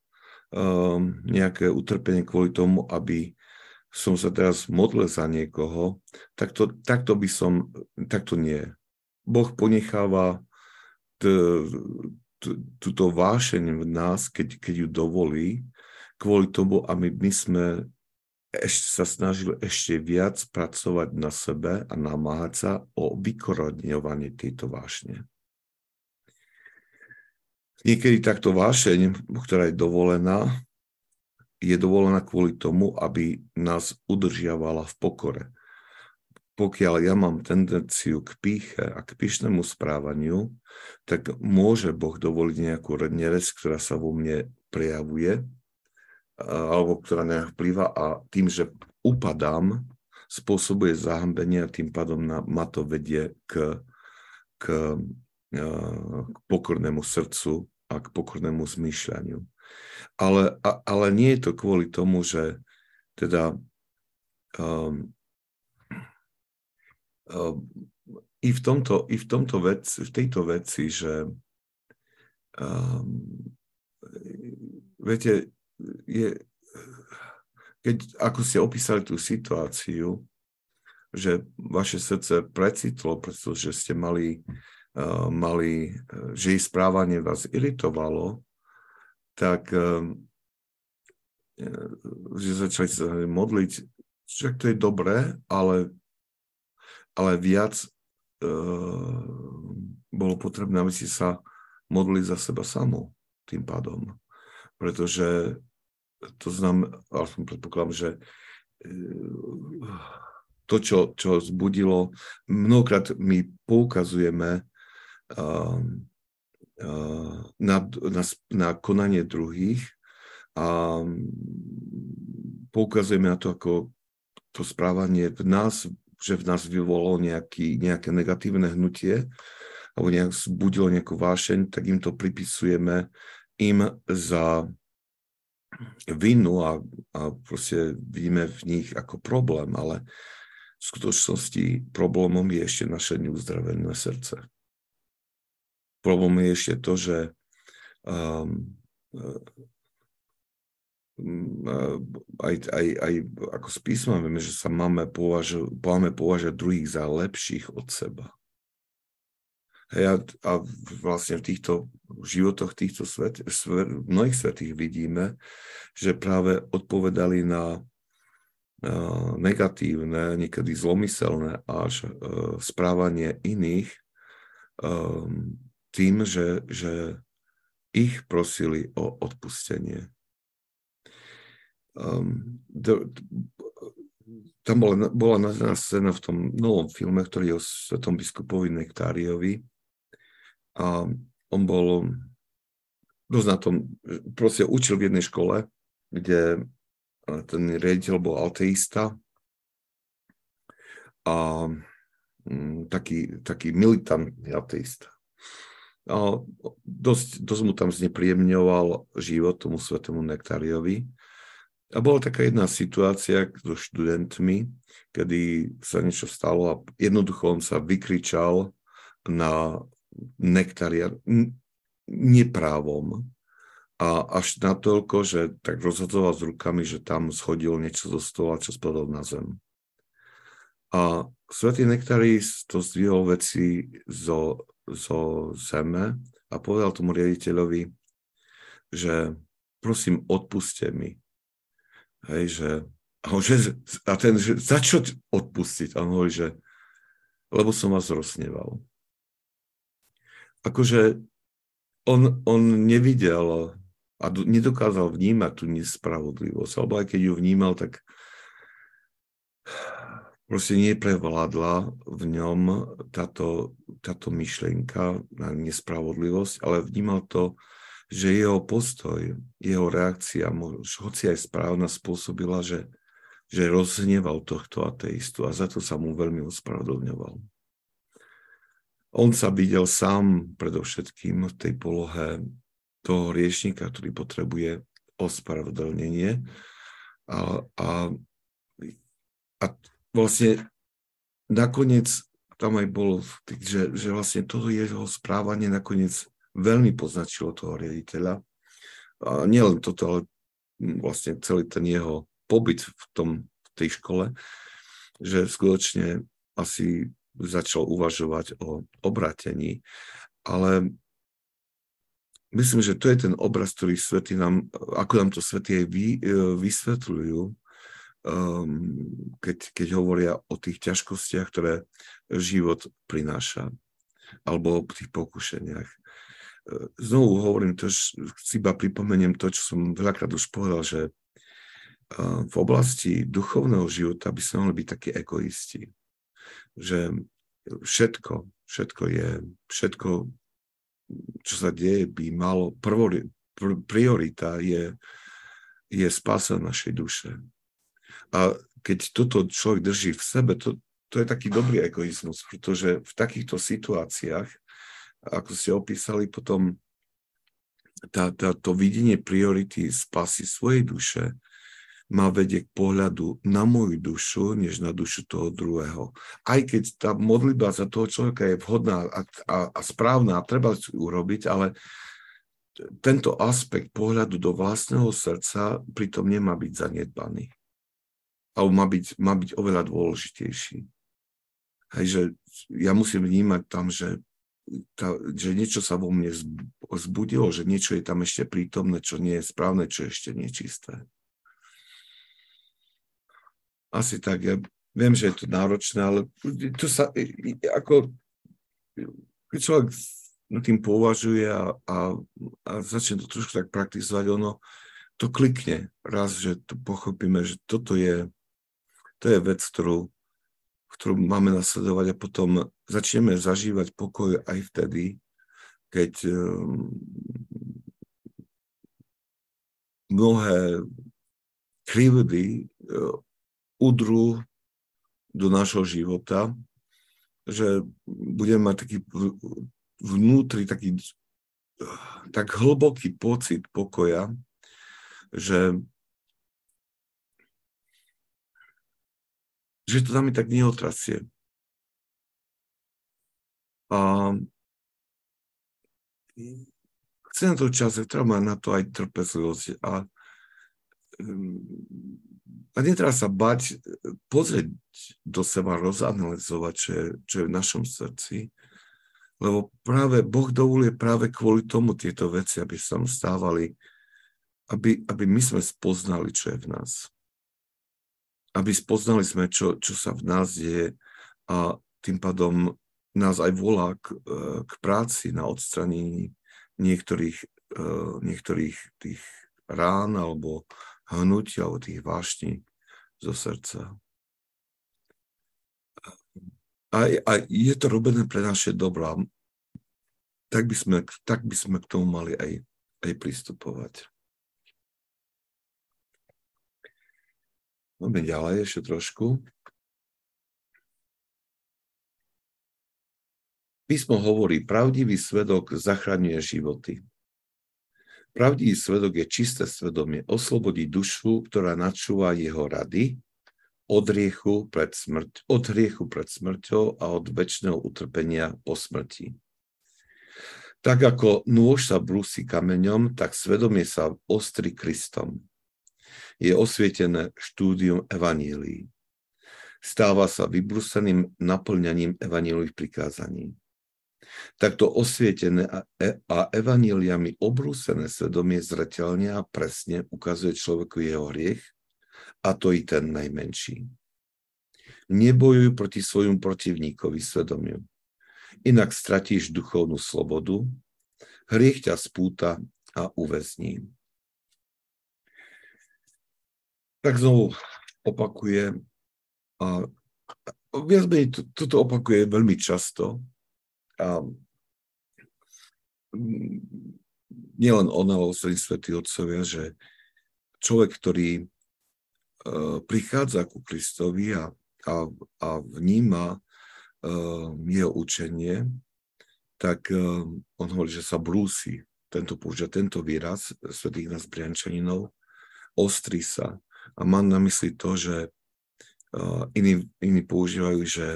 um, nejaké utrpenie kvôli tomu, aby som sa teraz modlil za niekoho, tak to, takto by som, takto nie. Boh ponecháva t- t- túto vášeň v nás, keď, keď ju dovolí, kvôli tomu, aby my sme ešte sa snažili ešte viac pracovať na sebe a namáhať sa o vykorodňovanie tejto vášne. Niekedy takto vášeň, ktorá je dovolená, je dovolená kvôli tomu, aby nás udržiavala v pokore. Pokiaľ ja mám tendenciu k píche a k pyšnému správaniu, tak môže Boh dovoliť nejakú nerez, ktorá sa vo mne prejavuje, alebo ktorá nejak vplyva a tým, že upadám, spôsobuje zahambenie a tým pádom na, ma to vedie k, k, k pokornému srdcu a k pokornému zmýšľaniu. Ale, a, ale nie je to kvôli tomu, že teda um, um, i v tomto, i v tomto veci, v tejto veci, že um, viete, je, keď, ako ste opísali tú situáciu, že vaše srdce precitlo, pretože ste mali, uh, mali uh, že ich správanie vás iritovalo, tak uh, že začali sa modliť, však to je dobré, ale, ale viac uh, bolo potrebné, aby si sa modlili za seba samú tým pádom. Pretože to znamená, aspoň predpokladám, že e, to, čo, čo zbudilo, mnohokrát my poukazujeme um, uh, na, na, na konanie druhých a poukazujeme na to, ako to správanie v nás, že v nás vyvolalo nejaký, nejaké negatívne hnutie alebo nejak zbudilo nejakú vášeň, tak im to pripisujeme im za vinu a, a proste vidíme v nich ako problém, ale v skutočnosti problémom je ešte naše neuzdravené srdce. Problém je ešte to, že um, uh, aj, aj, aj ako písma vieme, že sa máme považovať, máme považovať druhých za lepších od seba. A, vlastne v týchto životoch týchto svet, svet, mnohých svetých vidíme, že práve odpovedali na negatívne, niekedy zlomyselné až uh, správanie iných um, tým, že, že ich prosili o odpustenie. Do, tam bola, bola naznaná scéna v tom novom filme, ktorý je o svetom biskupovi Nektáriovi, a on bol dosť na tom, proste učil v jednej škole, kde ten riaditeľ bol ateista a mm, taký, taký militantný ateista. A dosť, dosť mu tam znepríjemňoval život tomu svetému Nektáriovi. A bola taká jedna situácia so študentmi, kedy sa niečo stalo a jednoducho on sa vykričal na nektaria neprávom. A až natoľko, že tak rozhodzoval s rukami, že tam schodil niečo zo stola, čo spadol na zem. A svätý Nektaris to zdvihol veci zo, zo zeme a povedal tomu riaditeľovi, že prosím, odpuste mi. Hej, že, a, že, a ten, že za čo odpustiť? A on hovorí, že lebo som vás rozsneval akože on, on nevidel a nedokázal vnímať tú nespravodlivosť, alebo aj keď ju vnímal, tak proste neprevládla v ňom táto, táto myšlienka na nespravodlivosť, ale vnímal to, že jeho postoj, jeho reakcia, hoci aj správna, spôsobila, že, že rozhneval tohto ateistu a za to sa mu veľmi ospravedlňoval. On sa videl sám predovšetkým v tej polohe toho riešnika, ktorý potrebuje ospravedlnenie. A, a, a vlastne nakoniec tam aj bolo, že, že vlastne toto jeho správanie nakoniec veľmi poznačilo toho riaditeľa. A nielen toto, ale vlastne celý ten jeho pobyt v, tom, v tej škole, že skutočne asi začal uvažovať o obratení, ale myslím, že to je ten obraz, ktorý svety nám, ako nám to svety aj vy, e, vysvetľujú, um, keď, keď hovoria o tých ťažkostiach, ktoré život prináša, alebo o tých pokušeniach. E, znovu hovorím, to, iba pripomeniem to, čo som veľakrát už povedal, že v oblasti duchovného života by sme mali byť takí egoisti. Že všetko, všetko je, všetko, čo sa deje, by malo, prvori, pr, priorita je, je spása našej duše. A keď toto človek drží v sebe, to, to je taký dobrý egoizmus, pretože v takýchto situáciách, ako ste opísali, potom tá, tá, to videnie priority spasy svojej duše ma vedie k pohľadu na moju dušu, než na dušu toho druhého. Aj keď tá modlitba za toho človeka je vhodná a, a, a správna a treba ju urobiť, ale tento aspekt pohľadu do vlastného srdca pritom nemá byť zanedbaný. Alebo má byť, má byť oveľa dôležitejší. Hej, že ja musím vnímať tam, že, tá, že niečo sa vo mne zbudilo, že niečo je tam ešte prítomné, čo nie je správne, čo je ešte nečisté asi tak. Ja viem, že je to náročné, ale to sa, ako, keď človek tým považuje a, a, a začne to trošku tak praktizovať, ono to klikne raz, že to pochopíme, že toto je, to je vec, ktorú, ktorú máme nasledovať a potom začneme zažívať pokoj aj vtedy, keď um, mnohé krivdy uh, udru do nášho života, že budeme mať taký vnútri taký tak hlboký pocit pokoja, že, že to nami tak neotrasie. A chcem to čas, treba mať na to aj trpezlivosť a a netreba sa bať pozrieť do seba, rozanalizovať, čo je, čo je v našom srdci, lebo práve Boh dovoluje práve kvôli tomu tieto veci, aby sa stávali, aby, aby my sme spoznali, čo je v nás. Aby spoznali sme, čo, čo sa v nás deje a tým pádom nás aj volá k, k práci na odstranení niektorých, niektorých tých rán alebo hnutia alebo tých vášní zo srdca. A, a je to robené pre naše dobrá. Tak by sme, tak by sme k tomu mali aj, aj pristupovať. Poďme ďalej ešte trošku. Písmo hovorí, pravdivý svedok zachraňuje životy. Pravdivý svedok je čisté svedomie, oslobodí dušu, ktorá načúva jeho rady od hriechu pred, smrť, od hriechu pred smrťou a od väčšného utrpenia po smrti. Tak ako nôž sa brúsi kameňom, tak svedomie sa ostri Kristom. Je osvietené štúdium evanílií. Stáva sa vybrúseným naplňaním evanílových prikázaní. Takto osvietené a, e, evaníliami obrúsené svedomie zretelne a presne ukazuje človeku jeho hriech, a to i ten najmenší. Nebojuj proti svojmu protivníkovi svedomiu. Inak stratíš duchovnú slobodu, hriech ťa spúta a uväzní. Tak znovu opakuje a viac menej toto opakuje veľmi často, a mm, nielen ale celý svätí Otcovia, že človek, ktorý e, prichádza ku Kristovi a, a, a vníma uh, jeho učenie, tak uh, on hovorí, že sa brúsi. Tento použia tento výraz svetých nás Briančaninov, ostrí sa. A mám na mysli to, že uh, iní, iní používajú, že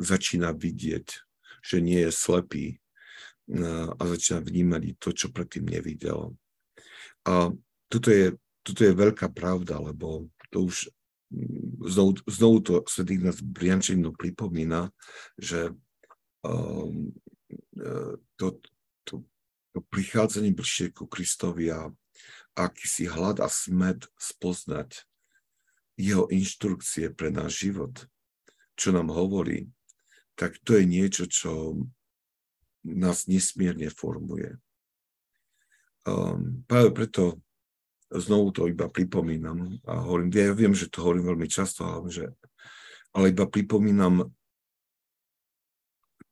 začína vidieť, že nie je slepý a začína vnímať to, čo predtým nevidel. A toto je, toto je veľká pravda, lebo to už znovu, znovu to Svetý Ignác Briančinu pripomína, že um, to, to, to prichádzanie bližšie ku Kristovi a akýsi hlad a smet spoznať jeho inštrukcie pre náš život, čo nám hovorí, tak to je niečo, čo nás nesmierne formuje. Um, práve preto znovu to iba pripomínam a hovorím, ja viem, že to hovorím veľmi často, ale, že, ale iba pripomínam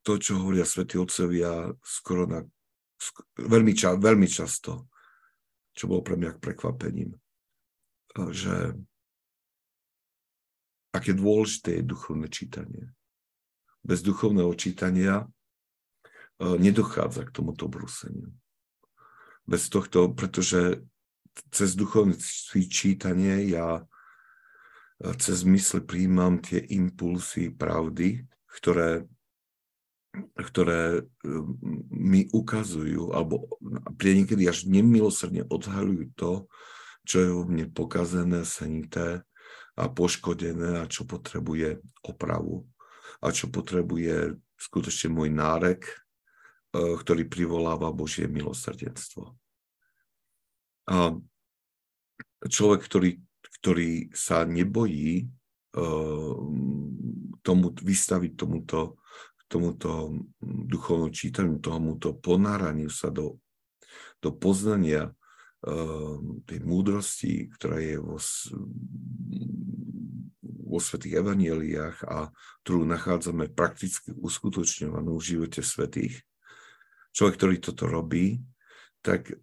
to, čo hovoria svätí otcovia skoro na, skoro, veľmi, ča, veľmi často, čo bolo pre mňa prekvapením, že aké dôležité je duchovné čítanie. Bez duchovného čítania nedochádza k tomuto brúseniu. Bez tohto, pretože cez duchovné čítanie ja e, cez mysl príjmam tie impulsy pravdy, ktoré, ktoré e, mi ukazujú, alebo niekedy až nemilosrdne odhalujú to, čo je vo mne pokazené, senité a poškodené a čo potrebuje opravu a čo potrebuje skutočne môj nárek, e, ktorý privoláva Božie milosrdenstvo. A človek, ktorý, ktorý sa nebojí uh, tomu, vystaviť tomuto, tomuto duchovnom čítaniu, tomuto ponáraniu sa do, do poznania tej múdrosti, ktorá je vo, vo svetých evanieliách a ktorú nachádzame prakticky uskutočňovanú v živote svetých. Človek, ktorý toto robí, tak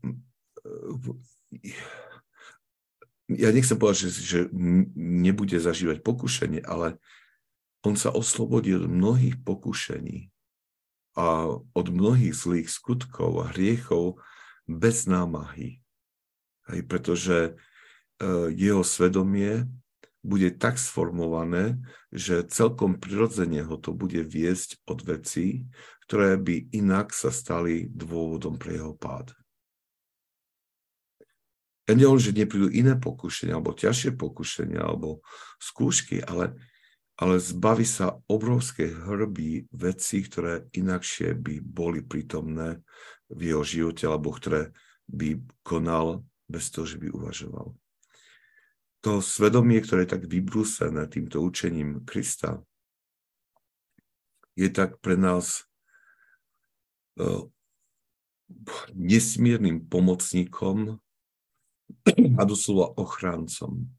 ja nechcem povedať, že, že nebude zažívať pokušenie, ale on sa oslobodí od mnohých pokušení a od mnohých zlých skutkov a hriechov bez námahy. Hej, pretože uh, jeho svedomie bude tak sformované, že celkom prirodzene ho to bude viesť od vecí, ktoré by inak sa stali dôvodom pre jeho pád. Ja nehovorím, že neprídu iné pokušenia, alebo ťažšie pokušenia, alebo skúšky, ale, ale zbaví sa obrovské hrby vecí, ktoré inakšie by boli prítomné v jeho živote, alebo ktoré by konal bez toho, že by uvažoval. To svedomie, ktoré je tak vybrúsené týmto učením Krista, je tak pre nás uh, nesmiernym pomocníkom a doslova ochráncom,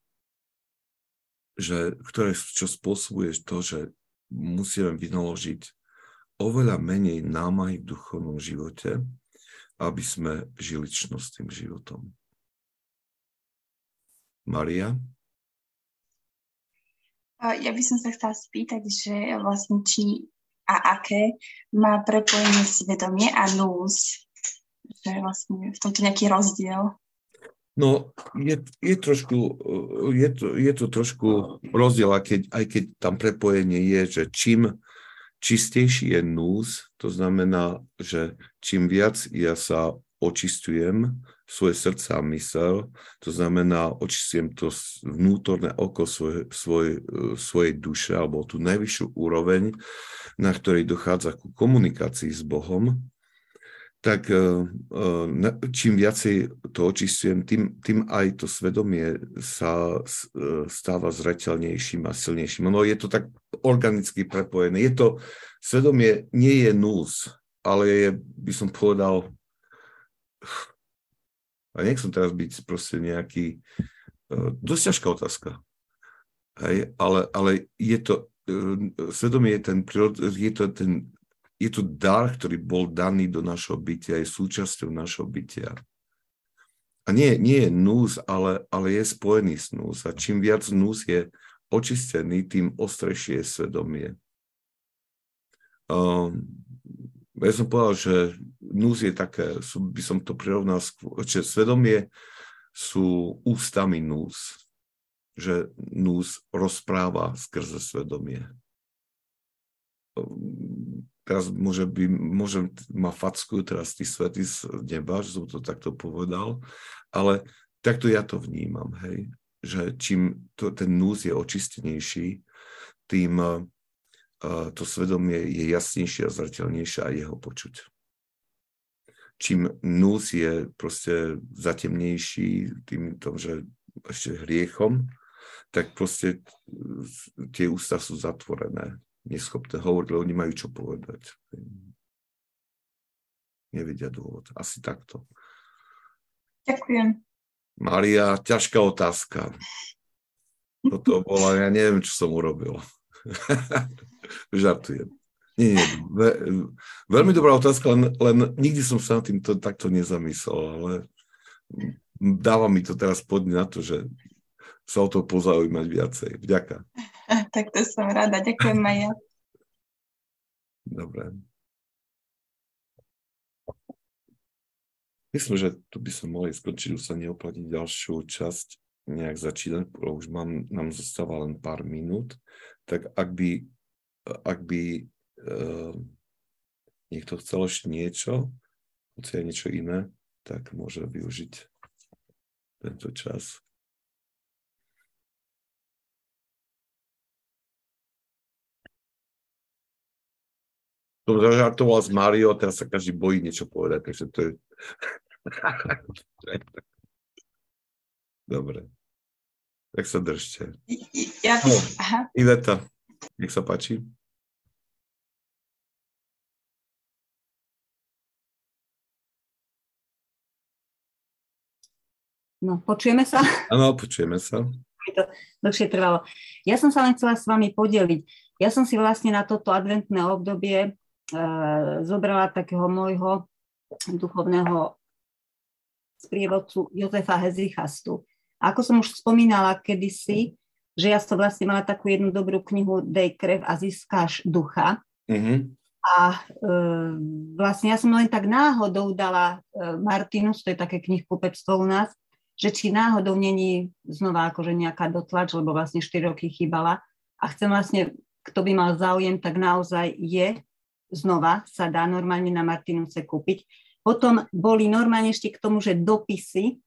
že, ktoré, čo spôsobuje to, že musíme vynaložiť oveľa menej námahy v duchovnom živote, aby sme žili čnostným životom. Maria?
Ja by som sa chcela spýtať, že vlastne či a aké má prepojenie svedomie a nús, že vlastne v tomto nejaký rozdiel.
No, je, je, trošku, je, to, je to trošku rozdiel, aj keď, aj keď tam prepojenie je, že čím čistejší je núz, to znamená, že čím viac ja sa očistujem svoje srdce a mysel, to znamená, očistujem to vnútorné oko svoje, svoje, svojej duše alebo tú najvyššiu úroveň, na ktorej dochádza ku komunikácii s Bohom, tak e, e, čím viacej to očistujem, tým, tým aj to svedomie sa e, stáva zreteľnejším a silnejším. No je to tak organicky prepojené. Je to, svedomie nie je nús, ale je, by som povedal, a nechcem teraz byť proste nejaký, dosť ťažká otázka. Hej, ale, ale je to, svedomie je ten, je to ten je to dar, ktorý bol daný do našho bytia, je súčasťou našho bytia. A nie, nie je nús, ale, ale je spojený s nús. A čím viac nús je očistený, tým ostrejšie je svedomie. Um, ja som povedal, že nús je také, by som to prirovnal, že svedomie sú ústami nús. Že nús rozpráva skrze svedomie teraz môže by, môžem, ma fackujú teraz tí svety z neba, že som to takto povedal, ale takto ja to vnímam, hej. že čím to, ten núz je očistenejší, tým to svedomie je jasnejšie a zretelnejšie a jeho počuť. Čím núz je proste zatemnejší tým, tom, že ešte hriechom, tak proste tie ústa sú zatvorené, neschopné hovoriť, lebo nemajú čo povedať. Nevedia dôvod. Asi takto.
Ďakujem.
Maria, ťažká otázka. Toto bola, ja neviem, čo som urobil. Žartujem. Nie, nie, ve, veľmi dobrá otázka, len, len nikdy som sa tým to, takto nezamyslel, ale dáva mi to teraz podne na to, že sa o to pozaujímať viacej. Vďaka.
Tak to som rada. Ďakujem, Maja.
Dobre. Myslím, že tu by sme mohli skončiť, už sa neoplatí ďalšiu časť nejak začínať, už mám, nám zostáva len pár minút, tak ak by, ak by uh, niekto chcel ešte niečo, hoci aj niečo iné, tak môže využiť tento čas. Som zažartoval s Mário, teraz sa každý bojí niečo povedať, takže to je... Dobre. Tak sa držte.
Ja,
no, Iveta, nech sa páči.
No, počujeme sa?
Áno, počujeme sa.
To dlhšie trvalo. Ja som sa len chcela s vami podeliť. Ja som si vlastne na toto adventné obdobie e, zobrala takého môjho duchovného sprievodcu Jozefa Hezichastu. Ako som už spomínala kedysi, že ja som vlastne mala takú jednu dobrú knihu Dej krev a získáš ducha. Mm-hmm. A e, vlastne ja som len tak náhodou dala e, Martinus, to je také knihkupectvo u nás, že či náhodou není znova akože nejaká dotlač, lebo vlastne 4 roky chýbala. A chcem vlastne, kto by mal záujem, tak naozaj je znova, sa dá normálne na Martinuse kúpiť. Potom boli normálne ešte k tomu, že dopisy,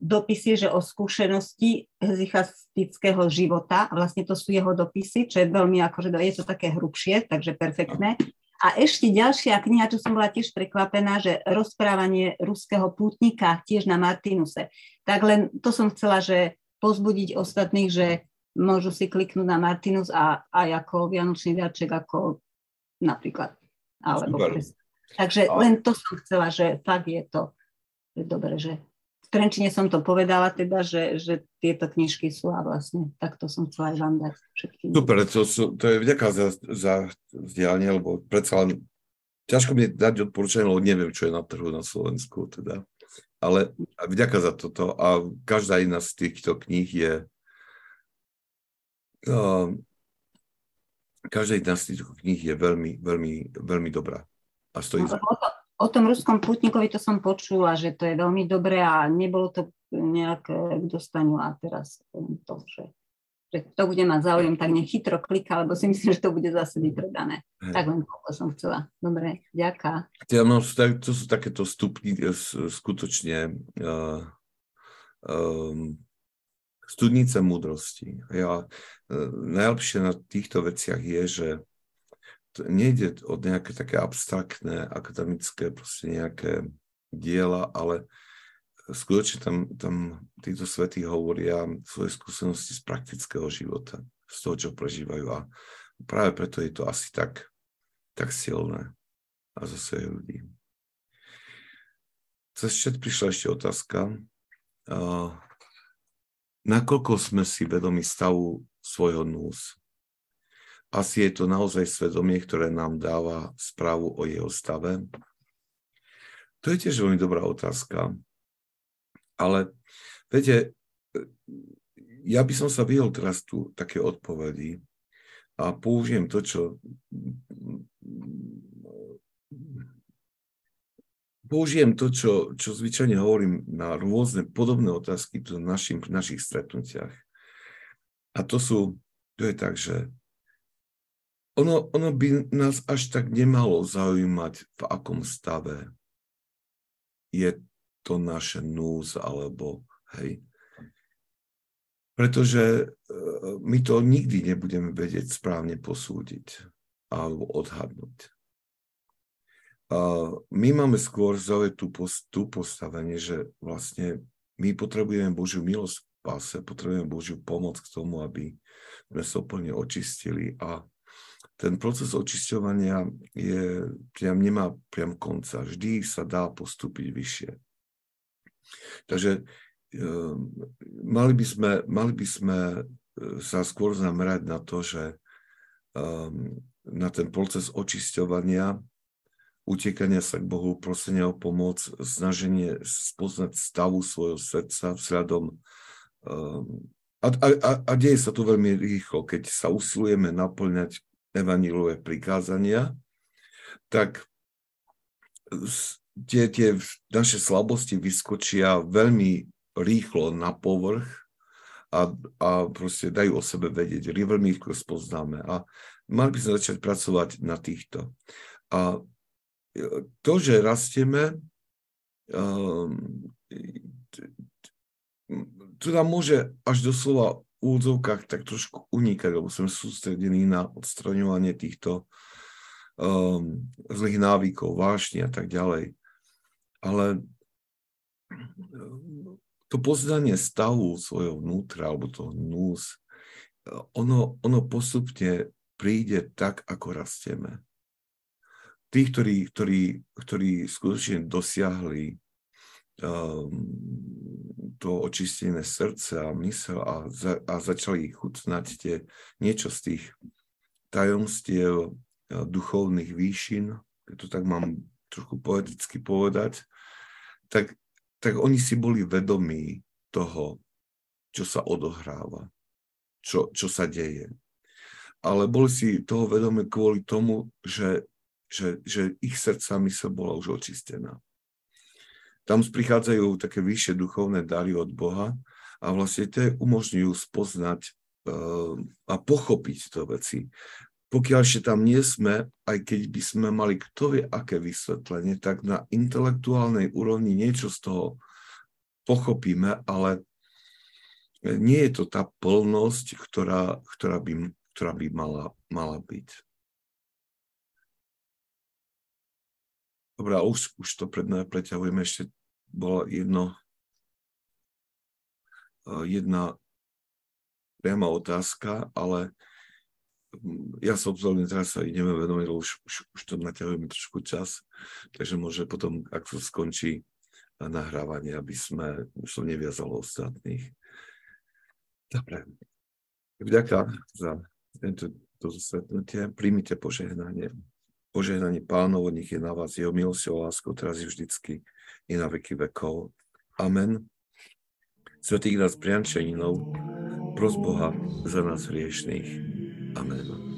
dopisy, že o skúsenosti hezichastického života, vlastne to sú jeho dopisy, čo je veľmi akože, je to také hrubšie, takže perfektné. A ešte ďalšia kniha, čo som bola tiež prekvapená, že rozprávanie ruského pútnika tiež na Martinuse. Tak len to som chcela, že pozbudiť ostatných, že môžu si kliknúť na Martinus a aj ako Vianočný viaček, ako napríklad. Alebo Takže len to som chcela, že fakt je to je dobre, že Trenčine som to povedala teda, že, že tieto knižky sú a vlastne takto som chcela aj vám dať všetkým.
Super, to, sú, to je vďaka za, za vzdialenie, lebo predsa len ťažko mi dať odporúčanie, lebo neviem, čo je na trhu na Slovensku teda. Ale vďaka za toto a každá jedna z týchto kníh je uh, každá jedna z týchto kníh je veľmi, veľmi, veľmi dobrá. A stojí no,
o, to, o tom ruskom putníkovi to som počula, že to je veľmi dobré a nebolo to nejak k dostaniu a teraz to, že, že to bude mať záujem, tak nech chytro klika, lebo si myslím, že to bude zase vypredané. Hej. Tak len to som chcela. Dobre, ďaká.
Ja, no, to sú takéto stupni e, skutočne uh, um, studnice múdrosti. Ja, uh, najlepšie na týchto veciach je, že nejde o nejaké také abstraktné, akademické, proste nejaké diela, ale skutočne tam, tam títo svety hovoria svoje skúsenosti z praktického života, z toho, čo prežívajú a práve preto je to asi tak, tak silné a zase ľudí. Cez chat prišla ešte otázka. Uh, nakoľko sme si vedomi stavu svojho nús? Asi je to naozaj svedomie, ktoré nám dáva správu o jeho stave? To je tiež veľmi dobrá otázka. Ale viete, ja by som sa vyhol teraz tu také odpovedi a použijem to, čo použijem to, čo, čo zvyčajne hovorím na rôzne podobné otázky v našim, našich stretnutiach. A to sú, to je tak, že ono, ono by nás až tak nemalo zaujímať, v akom stave je to naše núz, alebo hej. pretože uh, my to nikdy nebudeme vedieť správne posúdiť alebo odhadnúť. My máme skôr zaujíť tú, tú postavenie, že vlastne my potrebujeme Božiu milosť v páse, potrebujeme Božiu pomoc k tomu, aby sme sa úplne očistili a ten proces očisťovania je, priam, nemá priam konca. Vždy sa dá postúpiť vyššie. Takže e, mali, by sme, mali by sme e, sa skôr zamerať na to, že e, na ten proces očisťovania, utekania sa k Bohu, prosenia o pomoc, snaženie spoznať stavu svojho srdca vzhľadom a, a, a deje sa to veľmi rýchlo, keď sa usilujeme naplňať evanílové prikázania, tak tie, tie naše slabosti vyskočia veľmi rýchlo na povrch a, a proste dajú o sebe vedieť. Veľmi rýchlo spoznáme a mali by sme začať pracovať na týchto. A to, že rastieme, um, to nám môže až doslova úvodzovkách tak trošku unikať, lebo sme sústredení na odstraňovanie týchto um, zlých návykov, vášni a tak ďalej. Ale um, to poznanie stavu svojho vnútra, alebo toho nús, ono, ono postupne príde tak, ako rastieme. Tí, ktorí, ktorí, ktorí skutočne dosiahli to očistené srdce a mysel a, za, a začali chutnať tie, niečo z tých tajomstiev duchovných výšin, keď to tak mám trochu poeticky povedať, tak, tak oni si boli vedomí toho, čo sa odohráva, čo, čo sa deje. Ale boli si toho vedomí kvôli tomu, že, že, že ich srdca mysel bola už očistená tam prichádzajú také vyššie duchovné dary od Boha a vlastne tie umožňujú spoznať uh, a pochopiť to veci. Pokiaľ ešte tam nie sme, aj keď by sme mali kto vie aké vysvetlenie, tak na intelektuálnej úrovni niečo z toho pochopíme, ale nie je to tá plnosť, ktorá, ktorá, by, ktorá by mala, mala byť. Dobre, už, už to pred preťahujeme ešte bola jedno, jedna priama otázka, ale mm, ja som obzorný, teraz sa ideme vedomiť, lebo už, už, už to naťahujeme trošku čas, takže môže potom, ak to skončí nahrávanie, aby sme, už som neviazalo ostatných. Dobre. Vďaka za tento, toto stretnutie. Príjmite požehnanie. Požehnanie pánov, nech je na vás jeho milosť a láskou teraz je vždycky i na veky vekov. Amen. Svetý nás priančaninov, pros Boha za nás hriešných. Amen.